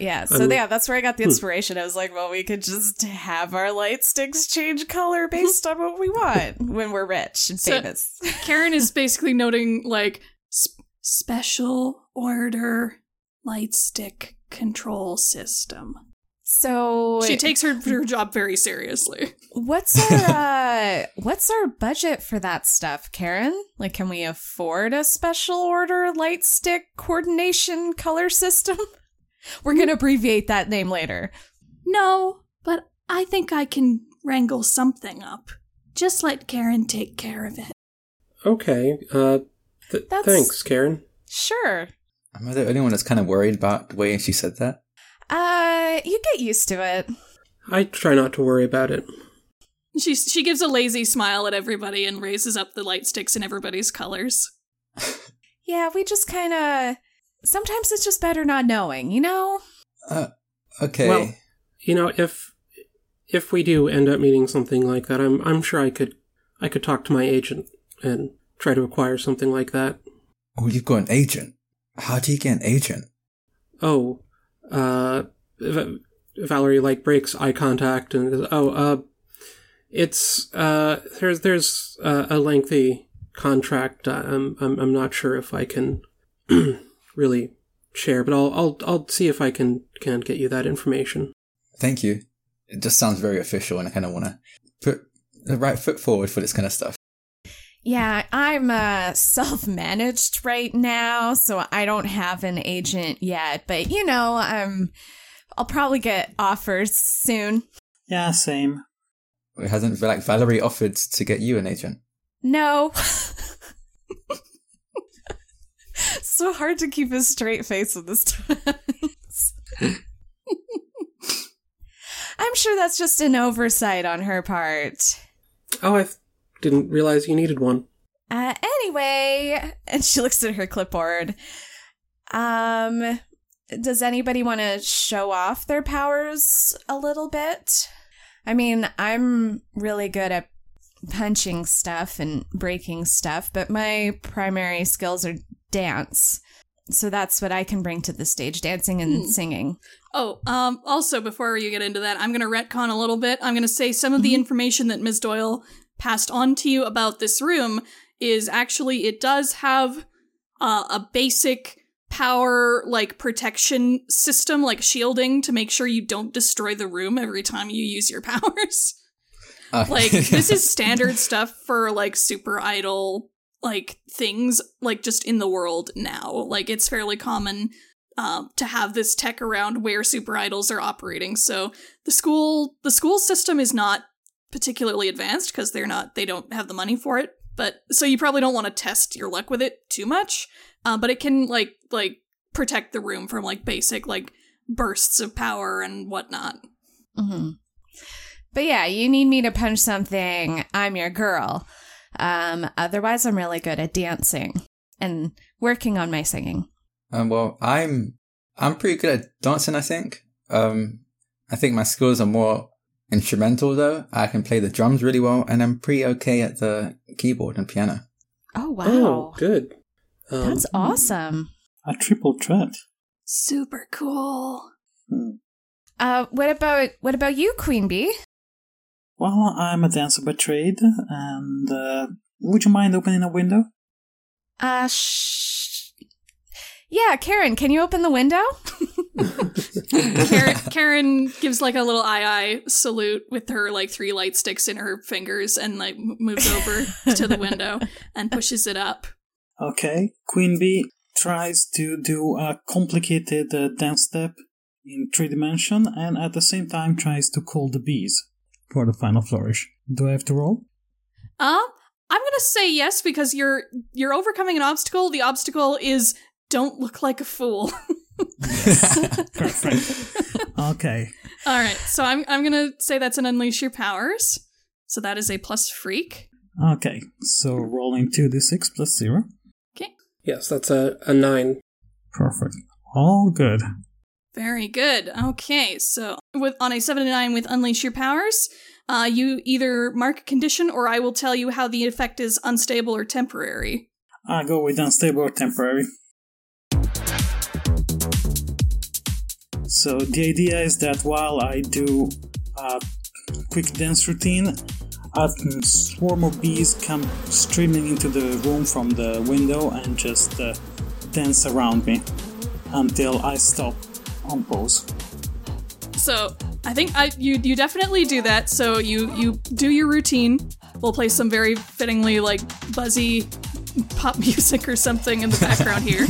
yeah. So yeah, that's where I got the hmm. inspiration. I was like, well, we could just have our light sticks change color based on what we want [LAUGHS] when we're rich and So- famous. [LAUGHS] Karen is basically noting like sp- special order light stick control system. So She takes her her job very seriously. What's our [LAUGHS] uh what's our budget for that stuff, Karen? Like can we afford a special order light stick coordination color system? We're going to abbreviate that name later. No, but I think I can wrangle something up. Just let Karen take care of it. Okay. Uh, th- thanks, Karen. Sure. Am I the only one that's kind of worried about the way she said that? Uh you get used to it. I try not to worry about it. She she gives a lazy smile at everybody and raises up the light sticks in everybody's colors. [LAUGHS] Yeah, we just kind of sometimes it's just better not knowing, you know? Uh, okay. Well, you know, if if we do end up meeting something like that, I'm I'm sure I could I could talk to my agent and try to acquire something like that. oh, you've got an agent. How do you get an agent? Oh, uh, Valerie like breaks eye contact and oh, uh, it's uh, there's there's uh, a lengthy contract. Uh, I'm I'm I'm not sure if I can [CLEARS THROAT] really share, but I'll I'll I'll see if I can can get you that information. Thank you. It just sounds very official, and I kind of want to put the right foot forward for this kind of stuff. Yeah, I'm uh self-managed right now, so I don't have an agent yet, but you know, I'm I'll probably get offers soon. Yeah, same. It hasn't like Valerie offered to get you an agent. No. [LAUGHS] [LAUGHS] so hard to keep a straight face with this. [LAUGHS] I'm sure that's just an oversight on her part. Oh, I didn't realize you needed one. Uh, anyway, and she looks at her clipboard. Um, does anybody want to show off their powers a little bit? I mean, I'm really good at punching stuff and breaking stuff, but my primary skills are dance. So that's what I can bring to the stage dancing and Hmm. singing. Oh, um, also, before you get into that, I'm going to retcon a little bit. I'm going to say some of the information that Ms. Doyle passed on to you about this room is actually, it does have uh, a basic power, like, protection system, like shielding, to make sure you don't destroy the room every time you use your [LAUGHS] powers. Uh, Like, this is [LAUGHS] standard stuff for, like, super idol like things like just in the world now. Like it's fairly common um, to have this tech around where super idols are operating. So the school the school system is not particularly advanced because they're not they don't have the money for it. But so you probably don't want to test your luck with it too much. Uh, but it can like like protect the room from like basic like bursts of power and whatnot. hmm But yeah, you need me to punch something. I'm your girl. Um, otherwise, I'm really good at dancing and working on my singing. Um, well, I'm I'm pretty good at dancing. I think. Um, I think my skills are more instrumental though. I can play the drums really well, and I'm pretty okay at the keyboard and piano. Oh wow, Oh, good. Um, that's awesome. A triple threat. Super cool. Hmm. Uh, what about what about you, Queen Bee? Well, I'm a dancer by trade, and uh, would you mind opening a window? Uh, shh. Yeah, Karen, can you open the window? [LAUGHS] Karen, Karen gives like a little eye eye salute with her like three light sticks in her fingers and like moves over to the window and pushes it up. Okay. Queen Bee tries to do a complicated uh, dance step in three dimension, and at the same time tries to call the bees for the final flourish. Do I have to roll? Um, I'm gonna say yes because you're you're overcoming an obstacle. The obstacle is don't look like a fool. [LAUGHS] [LAUGHS] Perfect. [LAUGHS] okay. All right, so I'm I'm gonna say that's an unleash your powers. So that is a plus freak. Okay. So rolling 2d6 plus 0. Okay. Yes, that's a, a nine. Perfect. All good. Very good. Okay, so with on a seven to nine with unleash your powers, uh, you either mark a condition or I will tell you how the effect is unstable or temporary. I go with unstable or temporary. So the idea is that while I do a quick dance routine, a swarm of bees come streaming into the room from the window and just uh, dance around me until I stop on. So I think I you you definitely do that. So you you do your routine. We'll play some very fittingly like buzzy pop music or something in the background here.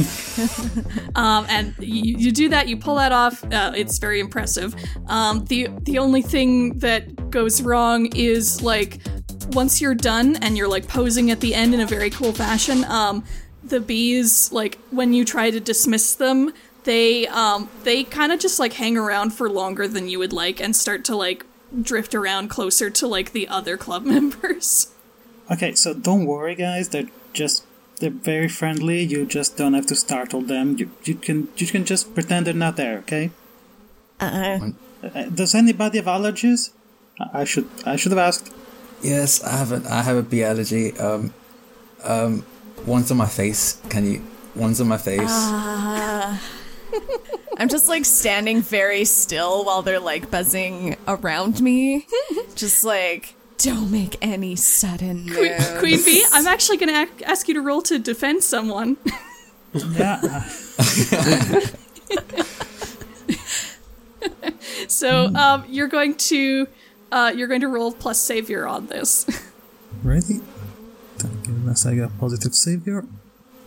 um, and you, you do that. You pull that off. Uh, it's very impressive. Um, the the only thing that goes wrong is like once you're done and you're like posing at the end in a very cool fashion. Um, the bees like when you try to dismiss them they um they kind of just like hang around for longer than you would like and start to like drift around closer to like the other club [LAUGHS] members Okay, so don't worry, guys. They're just they're very friendly. You just don't have to startle them. You you can you can just pretend they're not there. Okay. Uh, Uh, does anybody have allergies? I I should I should have asked. Yes, I have a I have a bee allergy. Um, um, one's on my face. Can you? One's on my face. I'm just like standing very still while they're like buzzing around me. just like, don't make any sudden queen, moves. queen bee i'm actually gonna ac- ask you to roll to defend someone Yeah. so um you're going to uh you're going to roll plus savior on this ready? Thank you. Unless I got positive savior.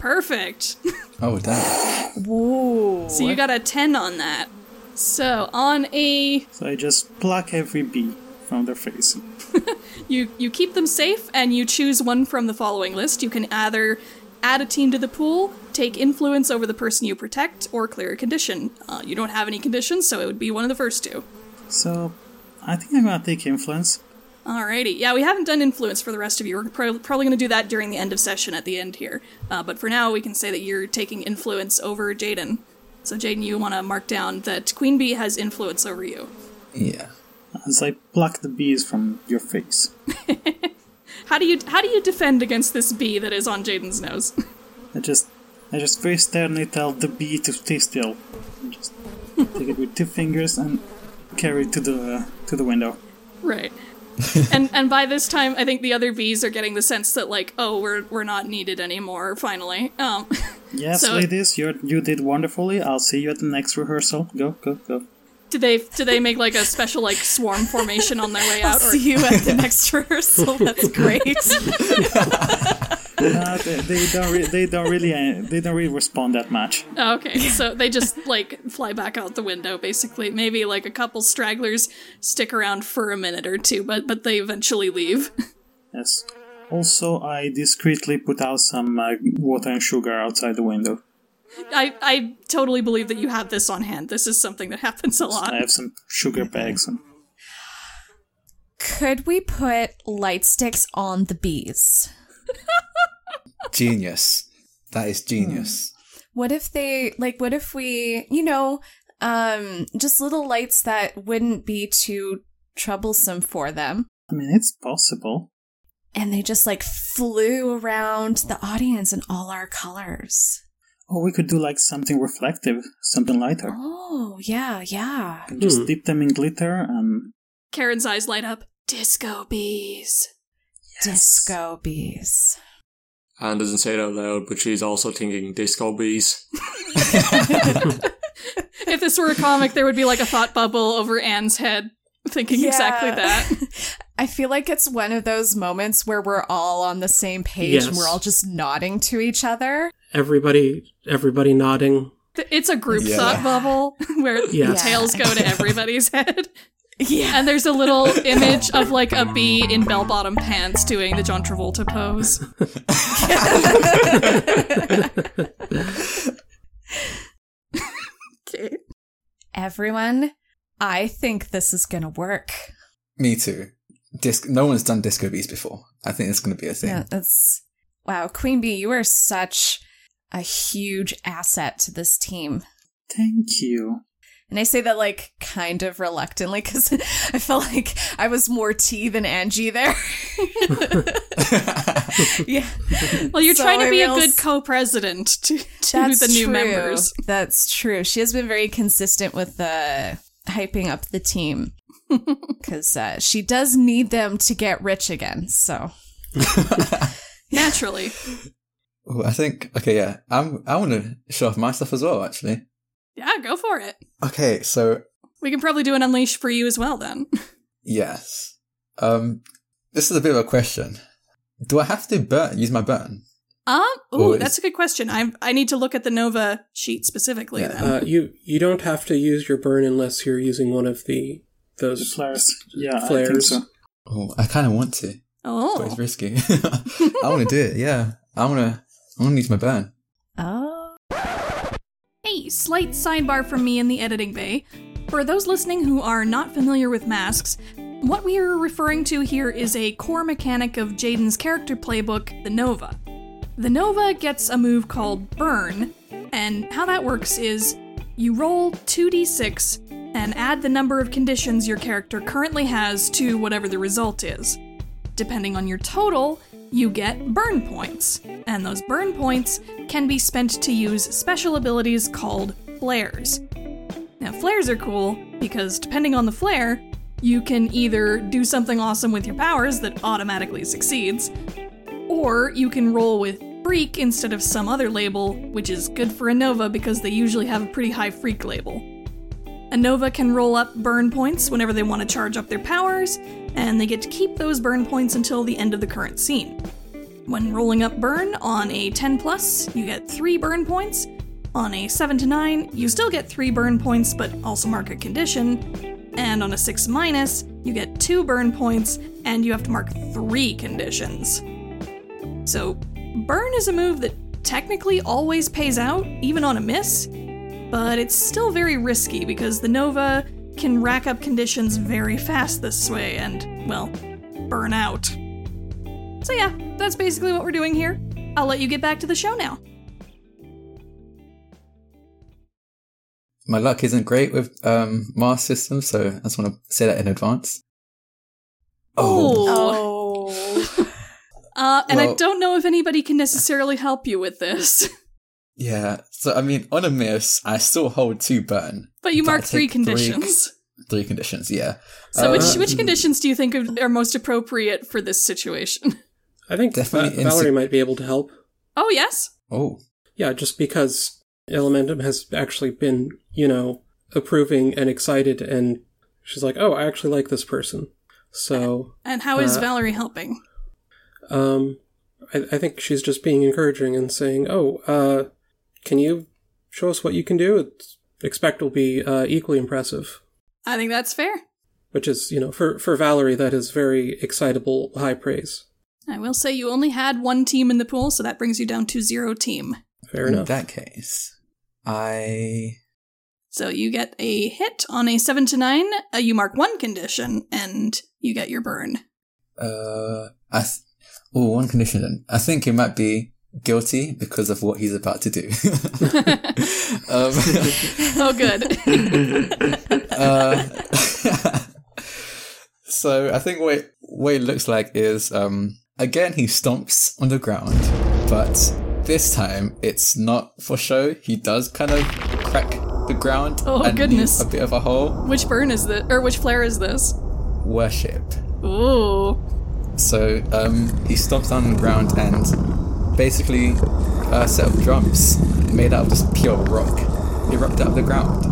Perfect oh damn! Whoa. so you got a 10 on that so on a So I just pluck every bee from their face. [LAUGHS] [LAUGHS] You you keep them safe and you choose one from the following list. You can either add a team to the pool, take influence over the person you protect, or clear a condition. Uh, you don't have any conditions, so it would be one of the first two. So I think I'm gonna take influence. Alrighty. Yeah, we haven't done influence for the rest of you. We're pro- probably going to do that during the end of session at the end here. Uh, but for now, we can say that you're taking influence over Jaden. So, Jaden, you want to mark down that Queen Bee has influence over you. Yeah. As I pluck the bees from your face. [LAUGHS] How do you how do you defend against this bee that is on Jaden's nose? I just I just very sternly tell the bee to stay still. Just [LAUGHS] take it with two fingers and carry it to the to the window. Right. [LAUGHS] and and by this time, I think the other bees are getting the sense that like, oh, we're we're not needed anymore. Finally, um, [LAUGHS] Yes, So- ladies, you you did wonderfully. I'll see you at the next rehearsal. Go, go, go. do they do they make like a special like swarm formation on their way out? Or See you at the next rehearsal. That's [LAUGHS] great. No, they, they don't. Re- they don't really. Uh, they don't really respond that much. Okay, so they just like fly back out the window, basically. Maybe like a couple stragglers stick around for a minute or two, but but they eventually leave. Yes. Also, I discreetly put out some uh, water and sugar outside the window. I I totally believe that you have this on hand. This is something that happens a lot. I have some sugar bags. And Could we put light sticks on the bees? [LAUGHS] Genius. That is genius. What if they like what if we, you know, um just little lights that wouldn't be too troublesome for them I mean, it's possible. and they just like flew around the audience in all our colors. Or we could do like something reflective, something lighter. Oh, yeah, yeah. And just Hmm. dip them in glitter and Karen's eyes light up. Disco bees. Disco bees. Anne doesn't say it out loud, but she's also thinking disco bees. If this were a comic, there would be like a thought bubble over Anne's head, thinking exactly that. [LAUGHS] I feel like it's one of those moments where we're all on the same page and we're all just nodding to each other. Everybody, everybody nodding. It's a group Yeah. thought bubble [LAUGHS] where Yeah. the tails go to everybody's [LAUGHS] head. Yeah. And there's a little image of like a bee in bell bottom pants doing the John Travolta pose. [LAUGHS] okay. Everyone, I think this is gonna work. Me too. Disc- no one's done disco bees before. I think it's going to be a thing. Yeah, that's wow, Queen Bee, you are such a huge asset to this team. thank you. And I say that like kind of reluctantly because [LAUGHS] I felt like I was more T than Angie there. [LAUGHS] yeah, Well, you're So trying to I be a reals- good co-president to, to that's the new true. members. That's true. She has been very consistent with the hyping up the team [LAUGHS] because uh, she does need them to get rich again. So Naturally. Ooh, I think, okay, yeah. I'm, I want to show off my stuff as well, actually. Yeah, go for it. Okay, so We can probably do an unleash for you as well then. [LAUGHS] Yes. Um, this is a bit of a question. Do I have to burn, use my burn? Um, Or ooh, is- that's a good question. I I need to look at the Nova sheet specifically Yeah, then. Uh, you you don't have to use your burn unless you're using one of the The those flares. [LAUGHS] Yeah, I think Flares. so. Oh, I kind of want to, but oh. it's risky. [LAUGHS] I want to do it. Yeah, I want to. I want to use my burn. Slight sidebar from me in the editing bay. For those listening who are not familiar with masks, what we are referring to here is a core mechanic of Jaden's character playbook, the Nova. The Nova gets a move called Burn, and how that works is you roll 2d6 and add the number of conditions your character currently has to whatever the result is. Depending on your total, you get burn points, and those burn points can be spent to use special abilities called flares. Now, flares are cool because depending on the flare, you can either do something awesome with your powers that automatically succeeds, or you can roll with freak instead of some other label, which is good for a Nova because they usually have a pretty high freak label. A Nova can roll up burn points whenever they want to charge up their powers, and they get to keep those burn points until the end of the current scene. When rolling up burn on a 10 plus, you get 3 burn points. On a 7 to 9, you still get 3 burn points but also mark a condition. And on a 6 minus, you get 2 burn points and you have to mark 3 conditions. So, burn is a move that technically always pays out, even on a miss, but it's still very risky because the Nova can rack up conditions very fast this way and, well, burn out. So, yeah, that's basically what we're doing here. I'll let you get back to the show now. My luck isn't great with um, Mars systems, so I just want to say that in advance. Oh. oh, [LAUGHS] Uh, and I don't know if anybody can necessarily help you with this, [LAUGHS] Yeah. So I mean, on a miss, I still hold two burn, but you But mark three take three- conditions. three conditions. Yeah. So, which Uh, which conditions do you think are are most appropriate for this situation? [LAUGHS] I think Definitely Va- Valerie inse- might be able to help. Oh, yes. Oh. Yeah, just because Elementum has actually been, you know, approving and excited, and she's like, "Oh, I actually like this person." So, And how is Uh, Valerie helping? um, I, I think she's just being encouraging and saying, "Oh, uh, can you show us what you can do?" It's, expect will be uh, equally impressive. I think that's fair. Which is, you know, for for Valerie, that is very excitable, high praise. I will say you only had one team in the pool, so that brings you down to zero team. Fair In enough. that case, I So you get a hit on a seven to nine. Uh, you mark one condition, and you get your burn. uh I th- oh one condition then. I think it might be guilty because of what he's about to do. [LAUGHS] um, Oh, good. [LAUGHS] uh, [LAUGHS] so I think what it, what it looks like is um again he stomps on the ground, but this time it's not for show. He does kind of crack the ground Oh, and goodness. a bit of a hole. which burn is this, or which flare is this? Worship. Ooh. So um, he stomps on the ground and basically a set of drums made out of just pure rock erupt out of the ground.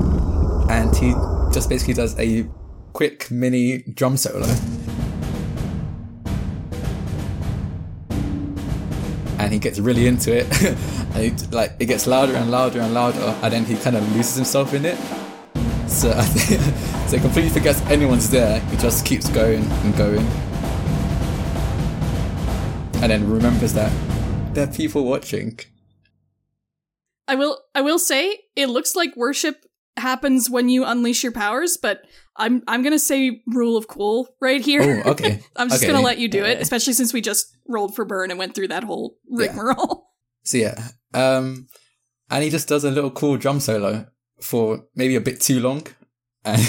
And he just basically does a quick mini drum solo. And he gets really into it. [LAUGHS] and he, like it gets louder and louder and louder, and then he kind of loses himself in it. So [LAUGHS] so he completely forgets anyone's there. He just keeps going and going and then remembers that there are people watching. I will. I will say it looks like worship happens when you unleash your powers, but I'm I'm gonna say rule of cool right here. Oh, okay. [LAUGHS] I'm just Okay. gonna let you do it, especially since we just rolled for burn and went through that whole rigmarole. So yeah, um, and he just does a little cool drum solo for maybe a bit too long, and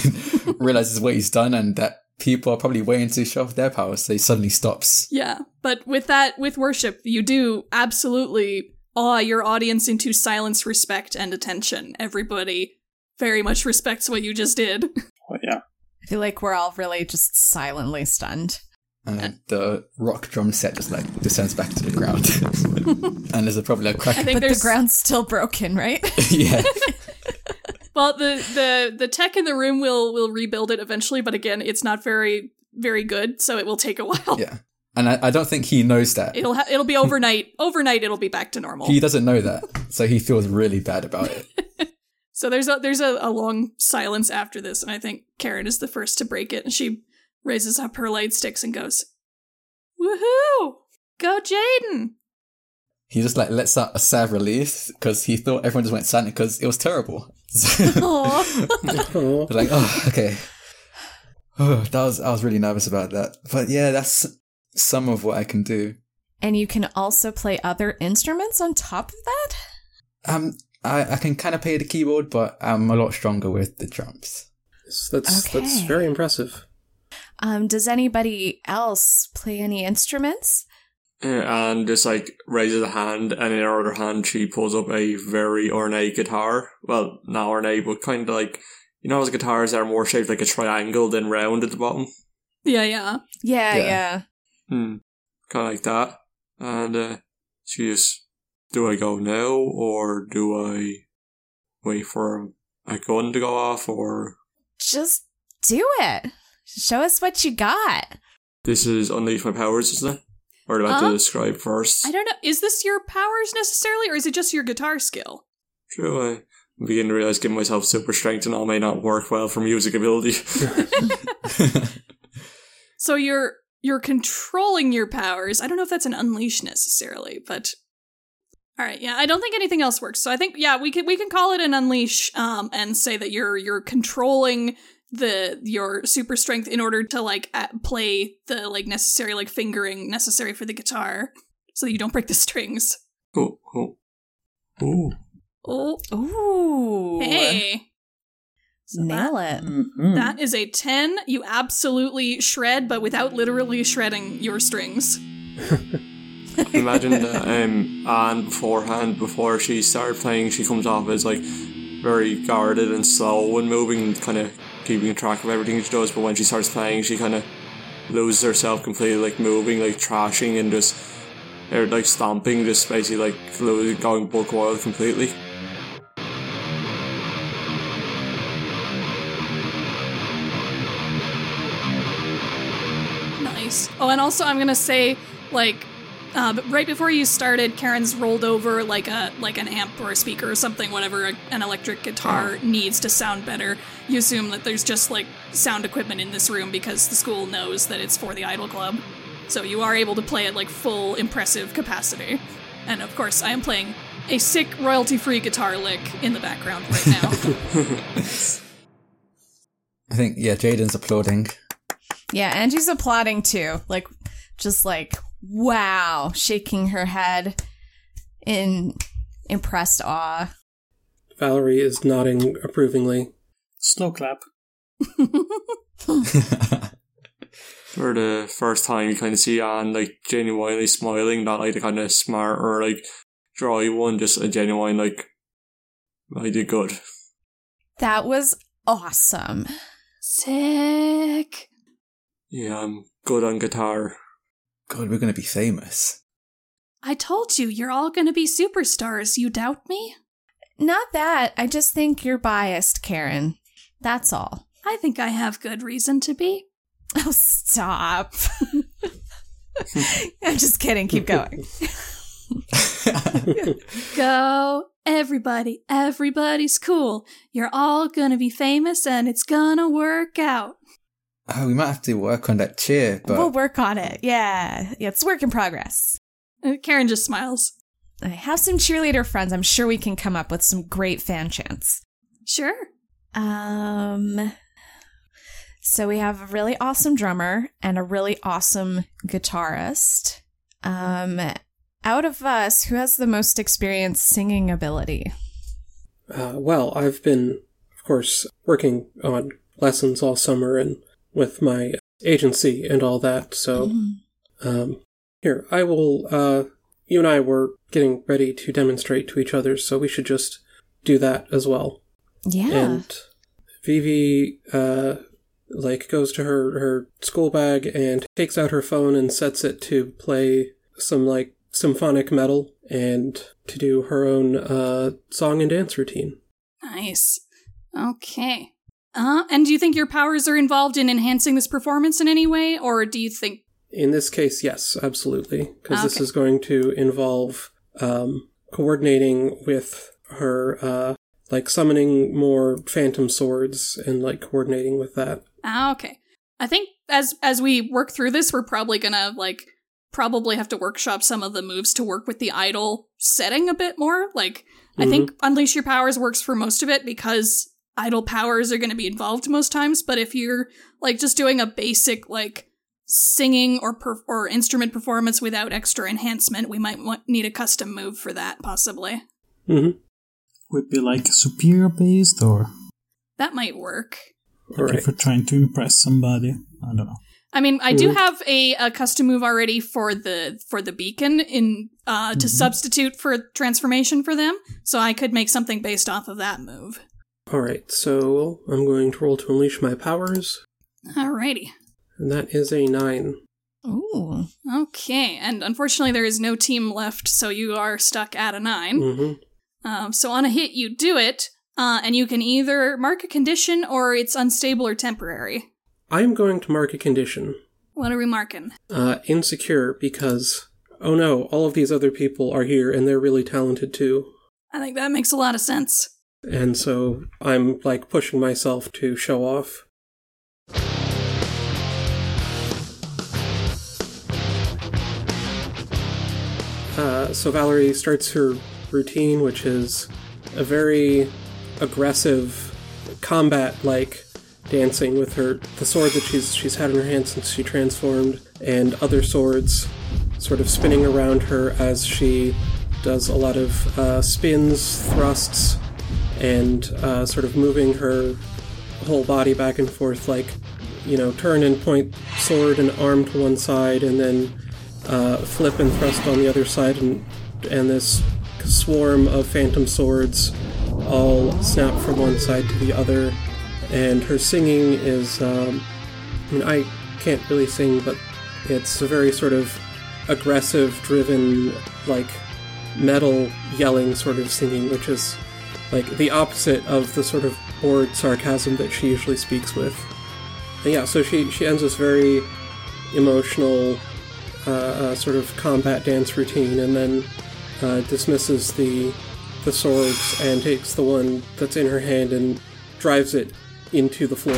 [LAUGHS] realizes what he's done and that people are probably waiting to show off their powers, so he suddenly stops. Yeah, but with that, with worship, you do absolutely awe your audience into silence, respect, and attention. Everybody very much respects what you just did. [LAUGHS] Oh, yeah. I feel like we're all really just silently stunned. And the rock drum set just like descends back to the ground, [LAUGHS] and there's a probably a crack. I think But the ground's still broken, right? [LAUGHS] yeah, well, the the the tech in the room will will rebuild it eventually, but again, it's not very very good, so it will take a [LAUGHS] while. yeah, and I, I don't think he knows that. It'll ha- it'll be overnight. [LAUGHS] overnight, it'll be back to normal. He doesn't know that, so he feels really bad about it. [LAUGHS] So there's a there's a, a long silence after this, and I think Karen is the first to break it, and she raises up her light sticks and goes, "Woohoo! Go Jaden!" He just like lets out a sad release because he thought everyone just went silent because it was terrible. So, [LAUGHS] Oh, like, oh, okay. Oh, that was I was really nervous about that. But yeah, that's some of what I can do. and you can also play other instruments on top of that? Um, I I can kind of play the keyboard, but I'm a lot stronger with the drums. Yes, that's that's very impressive. Um, does anybody else play any instruments? And just like raises a hand, and in her other hand, she pulls up a very ornate guitar. Well, not ornate, but kind of like you know, those guitars that are more shaped like a triangle than round at the bottom. yeah, yeah. Yeah, Yeah. yeah. Hmm, kind of like that. And uh, she just, do I go now or do I wait for a gun to go off or Just do it. Show us what you got. this is unleash my powers, isn't it? Or do I have Uh, to describe first? I don't know. Is this your powers necessarily, or is it just your guitar skill? True, I begin to realize giving myself super strength and all may not work well for music ability. [LAUGHS] [LAUGHS] So you're you're controlling your powers. I don't know if that's an unleash necessarily, but all right. Yeah, I don't think anything else works. So I think yeah, we can we can call it an unleash um and say that you're you're controlling the your super strength in order to like uh, play the like necessary like fingering necessary for the guitar so that you don't break the strings. oh, oh, oh. Oh, Ooh. hey. So Nail that- it. Mhm. That is a 10. You absolutely shred, but without literally shredding your strings. [LAUGHS] Imagine that um, Anne beforehand, before she started playing, she comes off as like very guarded and slow and moving, kind of keeping track of everything she does. But when she starts playing, she kind of loses herself completely, like moving, like trashing and just or like stomping, just basically like losing, going buck wild completely. Nice. Oh, and also I'm gonna say, like, Uh, but right before you started, Karen's rolled over like a like an amp or a speaker or something, whatever a, an electric guitar needs to sound better. You assume that there's just like sound equipment in this room because the school knows that it's for the Idol Club. So you are able to play at like full impressive capacity. And of course, I am playing a sick royalty-free guitar lick in the background right now. [LAUGHS] I think, yeah, Jaden's applauding. Yeah, Angie's applauding too. Like, just like, wow, shaking her head in impressed awe. Valerie is nodding approvingly. Slow clap. [LAUGHS] For the first time, you kind of see Anne like genuinely smiling, not like the kind of smart or like dry one, just a genuine like, I did good. That was awesome. Sick. Yeah, I'm good on guitar. God, we're going to be famous. I told you, you're all gonna be superstars. You doubt me? Not that. I just think you're biased, Karen. That's all. I think I have good reason to be. Oh, stop. [LAUGHS] I'm just kidding. Keep going. [LAUGHS] Go, everybody. Everybody's cool. You're all gonna be famous and it's gonna work out. Oh, we might have to work on that chair. but We'll work on it. Yeah. yeah. It's work in progress. Uh, Karen just smiles. I have some cheerleader friends. I'm sure we can come up with some great fan chants. Sure. Um so we have a really awesome drummer and a really awesome guitarist. Um out of us, who has the most experience singing ability? Uh, well, I've been, of course, working on lessons all summer and with my agency and all that. So, um, here, I will. Uh, you and I were getting ready to demonstrate to each other, so we should just do that as well. Yeah. And Vivi, uh, like goes to her her school bag and takes out her phone and sets it to play some like symphonic metal and to do her own uh song and dance routine. Nice. Okay. Uh, and do you think your powers are involved in enhancing this performance in any way, or do you think In this case, yes, absolutely, because this is going to involve um, coordinating with her, uh, like summoning more phantom swords and like coordinating with that. Ah, okay. I think as as we work through this, we're probably gonna like probably have to workshop some of the moves to work with the idol setting a bit more. Like I think Unleash Your Powers works for most of it because idol powers are gonna be involved most times. But if you're like just doing a basic like singing or per- or instrument performance without extra enhancement, we might want- need a custom move for that possibly. hmm Would be like superior based or That might work. All like right. if you're trying to impress somebody. I don't know. I mean, I do have a, a custom move already for the for the beacon in uh, to substitute for transformation for them, so I could make something based off of that move. All right. So I'm going to roll to unleash my powers, Alrighty. and that is a nine. Ooh. Okay, and unfortunately there is no team left, so you are stuck at a nine. mm-hmm. Um, so on a hit, you do it, uh, and you can either mark a condition or it's unstable or temporary. I'm going to mark a condition. What are we marking? Uh, insecure because oh no, all of these other people are here and they're really talented too. I think that makes a lot of sense. And so I'm like pushing myself to show off. Uh, so Valerie starts her routine, which is a very aggressive combat-like dancing with her the sword that she's she's had in her hand since she transformed, and other swords sort of spinning around her as she does a lot of uh, spins, thrusts, and uh, sort of moving her whole body back and forth, like you know, turn and point sword and arm to one side, and then uh, flip and thrust on the other side, and and this swarm of phantom swords all snap from one side to the other. And her singing is, um, I mean, I can't really sing, but it's a very sort of aggressive, driven, like metal yelling sort of singing, which is like the opposite of the sort of bored sarcasm that she usually speaks with. And yeah, so she she ends this very emotional uh, a sort of combat dance routine, and then uh, dismisses the the swords and takes the one that's in her hand and drives it into the floor.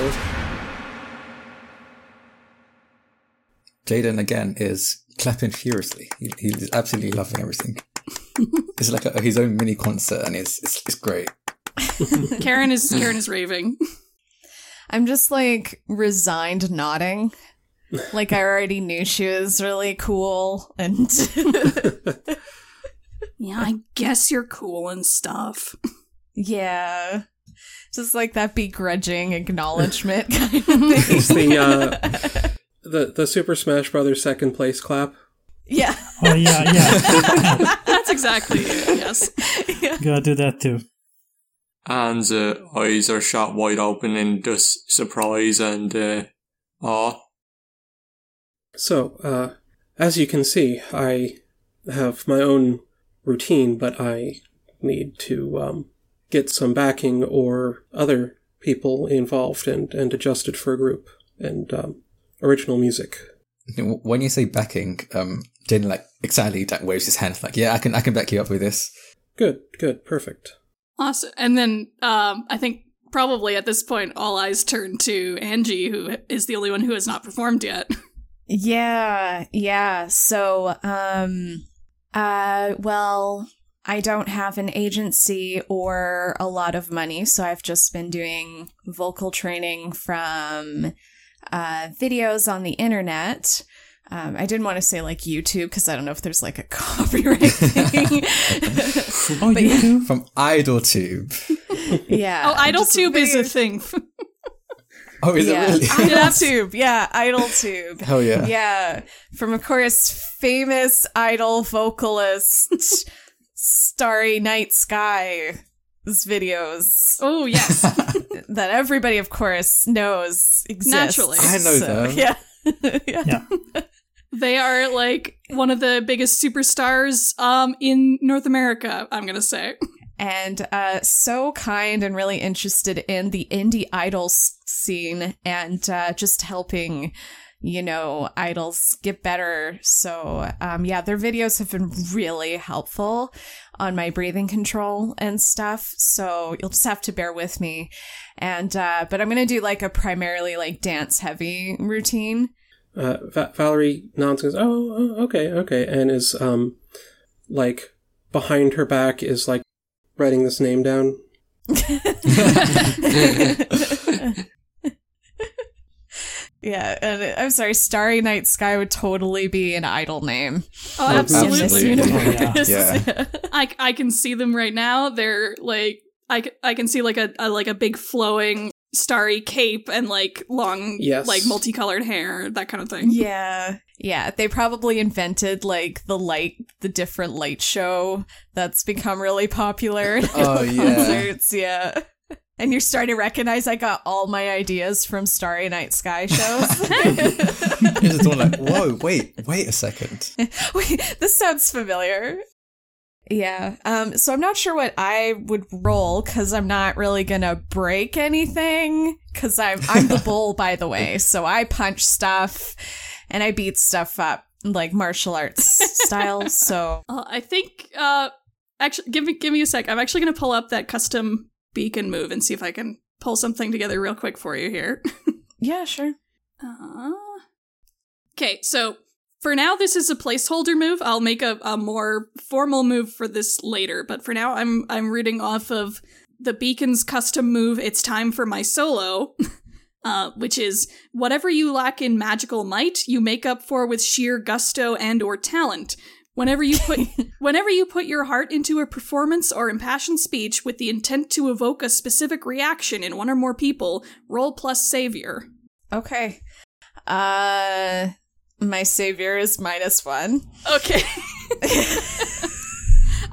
Jaden again is clapping furiously. He, he's absolutely loving everything. [LAUGHS] it's like a, his own mini concert, and it's it's, it's great. [LAUGHS] Karen is Karen is raving. I'm just like resigned nodding. Like I already knew she was really cool and [LAUGHS] Yeah, I guess you're cool and stuff. yeah. Just like that begrudging acknowledgement kind of It's thing. the uh, the the Super Smash Brothers second place clap. yeah. Oh yeah, yeah. That's exactly it. Yes. [LAUGHS] Gotta do that too. Anne's uh, eyes are shot wide open in just surprise and uh, awe. So, uh, as you can see, I have my own routine, but I need to um, get some backing or other people involved and, and adjust it for a group and um, original music. When you say backing, um, Jaden like excitedly like, waves his hand like, "Yeah, I can I can back you up with this." Good, good, perfect. Awesome. And then um, I think probably at this point, all eyes turn to Angie, who is the only one who has not performed yet. [LAUGHS] Yeah, yeah. So, um, uh, well, I don't have an agency or a lot of money, so I've just been doing vocal training from uh, videos on the internet. Um, I didn't want to say like YouTube because I don't know if there's like a [LAUGHS] copyright thing. Oh, But you yeah. too? From IdolTube. [LAUGHS] yeah. oh, just IdolTube is a thing. Oh, is yeah. it really? IdolTube. Yeah, IdolTube. Hell yeah. Yeah, from of course famous idol vocalist Starry Night Sky videos oh, yes. [LAUGHS] that everybody of course knows exist. Naturally. I know them. Yeah. yeah. Yeah. They are like one of the biggest superstars um, in North America, I'm going to say. And uh so kind and really interested in the indie idols scene and uh just helping you know idols get better. So um yeah their videos have been really helpful on my breathing control and stuff. So you'll just have to bear with me. And uh but i'm gonna do like a primarily like dance heavy routine Uh, Va- Valerie nods and goes, oh, oh, okay, okay, and is, um, like, behind her back is, like, writing this name down. [LAUGHS] yeah and uh, i'm sorry starry night sky would totally be an idol name Oh, Oh, absolutely. Absolutely. universe. [LAUGHS] Yeah. I, I can see them right now. They're like I, I can see like a, a like a big flowing starry cape and like long Yes. like multicolored hair that kind of thing. Yeah. Yeah. They probably invented like the light, the different light show that's become really popular. in Oh, yeah. Concerts. Yeah. And you're starting to recognize I got all my ideas from Starry Night Sky shows. [LAUGHS] You're just all like, "Whoa, wait, wait a second. [LAUGHS] Wait, this sounds familiar. Yeah. Um, so I'm not sure what I would roll because I'm not really gonna break anything. Cause I'm I'm the [LAUGHS] bull, by the way. So I punch stuff and I beat stuff up like martial arts style. [LAUGHS] So Uh, I think uh actually give me give me a sec. I'm actually going to pull up that custom beacon move and see if I can pull something together real quick for you here. [LAUGHS] yeah, sure. Uh, okay, so for now, this is a placeholder move. I'll make a, a more formal move for this later, but for now, I'm I'm reading off of the beacon's custom move. It's time for my solo, [LAUGHS] uh, which is whatever you lack in magical might, you make up for with sheer gusto and or talent. Whenever you put [LAUGHS] whenever you put your heart into a performance or impassioned speech with the intent to evoke a specific reaction in one or more people, roll plus savior. Okay. Uh my savior is minus one. Okay. [LAUGHS]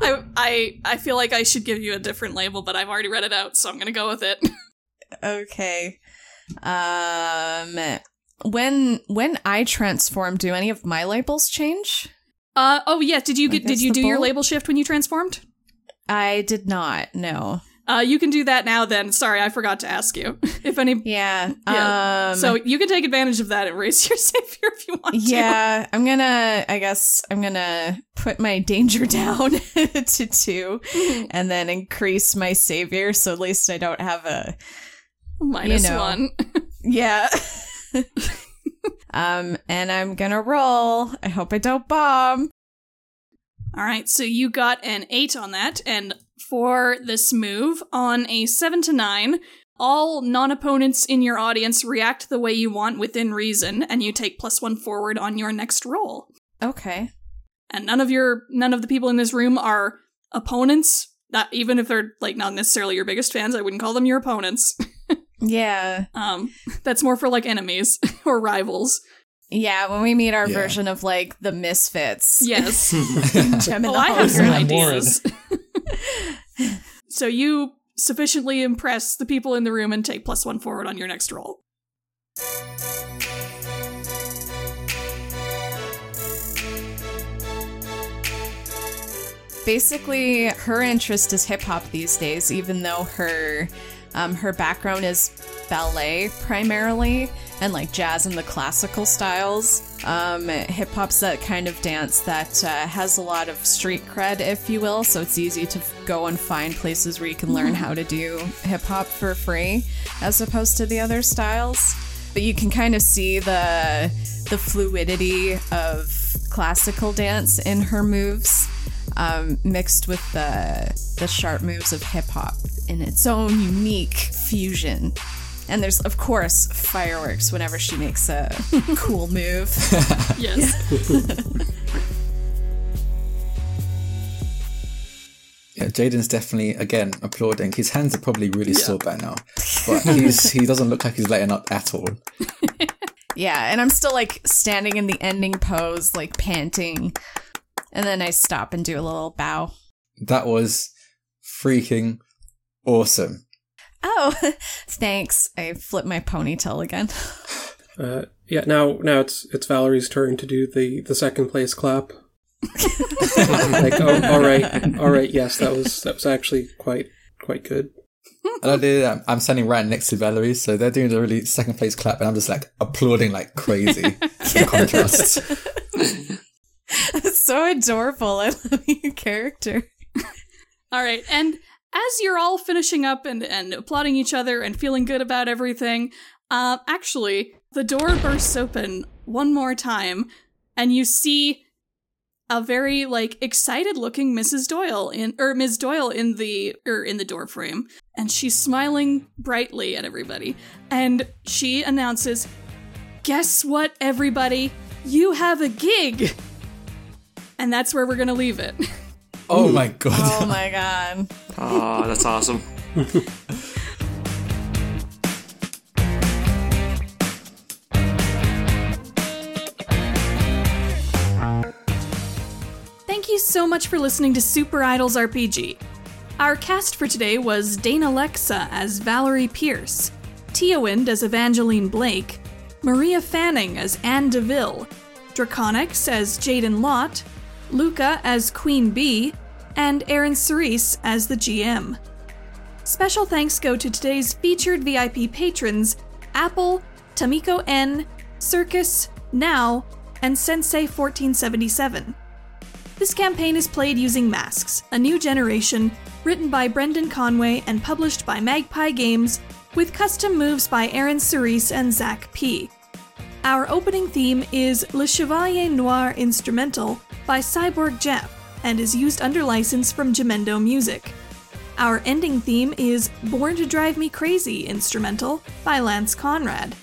I I I feel like I should give you a different label, but I've already read it out, so I'm gonna go with it. [LAUGHS] Okay. Um when when I transform, do any of my labels change? Uh oh yeah, did you get did you do your label shift when you transformed? I did not. No. Uh, you can do that now. Then, sorry, I forgot to ask you [LAUGHS] if any. Yeah. Yeah. Um, so you can take advantage of that and raise your [LAUGHS] savior if you want to. yeah, I'm gonna. I guess I'm gonna put my danger [LAUGHS] down to 2 Mm-hmm. and then increase my savior, so at least I don't have a minus you know. one. yeah. um, and I'm gonna roll. I hope I don't bomb. All right, so you got an eight on that, and for this move, on a seven to nine, all non opponents in your audience react the way you want within reason, and you take plus one forward on your next roll. Okay. And none of your none of the people in this room are opponents. that even if they're like not necessarily your biggest fans, I wouldn't call them your opponents. [LAUGHS] Yeah. um, that's more for like enemies [LAUGHS] or rivals. Yeah, when we meet our Yeah. version of like the misfits. Yes. [LAUGHS] Jem in Oh, I have some Hole. I'm bored. ideas. So you sufficiently impress the people in the room and take plus one forward on your next roll. basically her interest is hip hop these days, even though her um, her background is ballet primarily and like jazz and the classical styles. Um, hip hop's that kind of dance that uh, has a lot of street cred, if you will. So it's easy to f- go and find places where you can learn how to do hip hop for free, as opposed to the other styles. But you can kind of see the the fluidity of classical dance in her moves um, mixed with the the sharp moves of hip hop in its own unique fusion. And there's of course fireworks whenever she makes a [LAUGHS] cool move. [LAUGHS] Yes. [LAUGHS] Yeah, Jaden's definitely again applauding. His hands are probably really sore by now, but he's he doesn't look like he's letting up at all. yeah, and I'm still like standing in the ending pose, like panting. And then I stop and do a little bow. That was freaking awesome. Oh, [LAUGHS] thanks. I flip my ponytail again. Uh, yeah, now now it's it's Valerie's turn to do the the second place clap. [LAUGHS] like, oh, all right, all right, yes, that was that was actually quite quite good. And I did. Um, I'm standing right next to Valerie, so they're doing the really second place clap, and I'm just like applauding like crazy. [LAUGHS] the contrasts. That's so adorable. I love your character. All right, and as you're all finishing up and, and applauding each other and feeling good about everything, uh, actually, the door bursts open one more time, and you see a very like excited looking Mrs. Doyle in or Ms. Doyle in the or in the door frame, and she's smiling brightly at everybody, and she announces, "Guess what, everybody? You have a gig." And that's where we're gonna leave it. [LAUGHS] Oh my god! Oh my god. Ah, that's awesome. Thank you so much for listening to Super Idols RPG. Our cast for today was Dana Lexa as Valerie Pierce, Tia Wind as Evangeline Blake, Maria Fanning as Anne DeVille, Draconix as Jaden Lott, Luca as Queen Bee, and Aaron Cerise as the GM. Special thanks go to today's featured VIP patrons Apple, Tamiko N, Circus, Now, and Sensei 1477. This campaign is played using Masks, a new generation, written by Brendan Conway and published by Magpie Games, with custom moves by Aaron Cerise and Zach P. Our opening theme is Le Chevalier Noir Instrumental by Cyborg Jeff and is used under license from Jamendo Music. Our ending theme is Born to Drive Me Crazy Instrumental by Lance Conrad.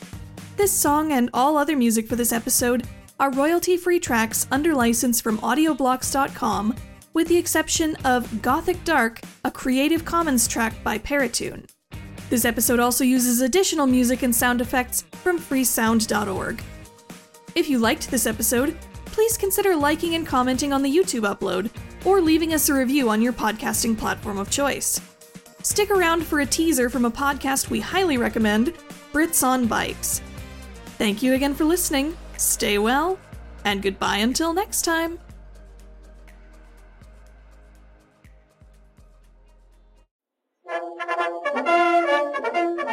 This song and all other music for this episode are royalty free tracks under license from audioblocks.com, with the exception of Gothic Dark, a Creative Commons track by Paratune. This episode also uses additional music and sound effects from freesound.org. If you liked this episode, please consider liking and commenting on the YouTube upload, or leaving us a review on your podcasting platform of choice. Stick around for a teaser from a podcast we highly recommend Brits on Bikes. Thank you again for listening, stay well, and goodbye until next time.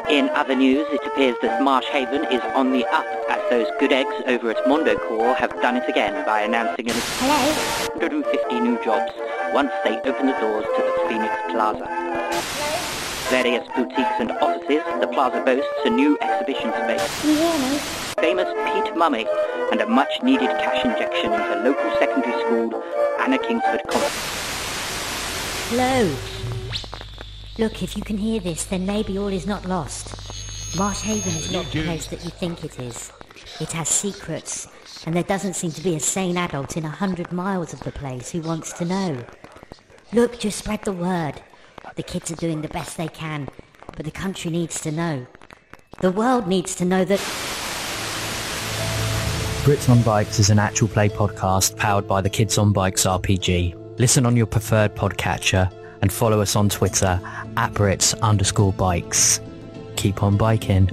Thank you. In other news, it appears that Marsh Haven is on the up as those good eggs over at Mondo Core have done it again by announcing an Hello? 150 new jobs once they open the doors to the Phoenix Plaza. Various boutiques and offices, the plaza boasts a new exhibition space. Can you hear me? Famous Pete Mummy and a much-needed cash injection into local secondary school Anna Kingsford College. Hello? Look, if you can hear this, then maybe all is not lost. Marsh Haven is not the place that you think it is. It has secrets, and there doesn't seem to be a sane adult in a hundred miles of the place who wants to know. Look, just spread the word. The kids are doing the best they can, but the country needs to know. The world needs to know that Brits on Bikes is an actual play podcast powered by the Kids on Bikes RPG. Listen on your preferred podcatcher and follow us on Twitter at Brits underscore bikes. Keep on biking.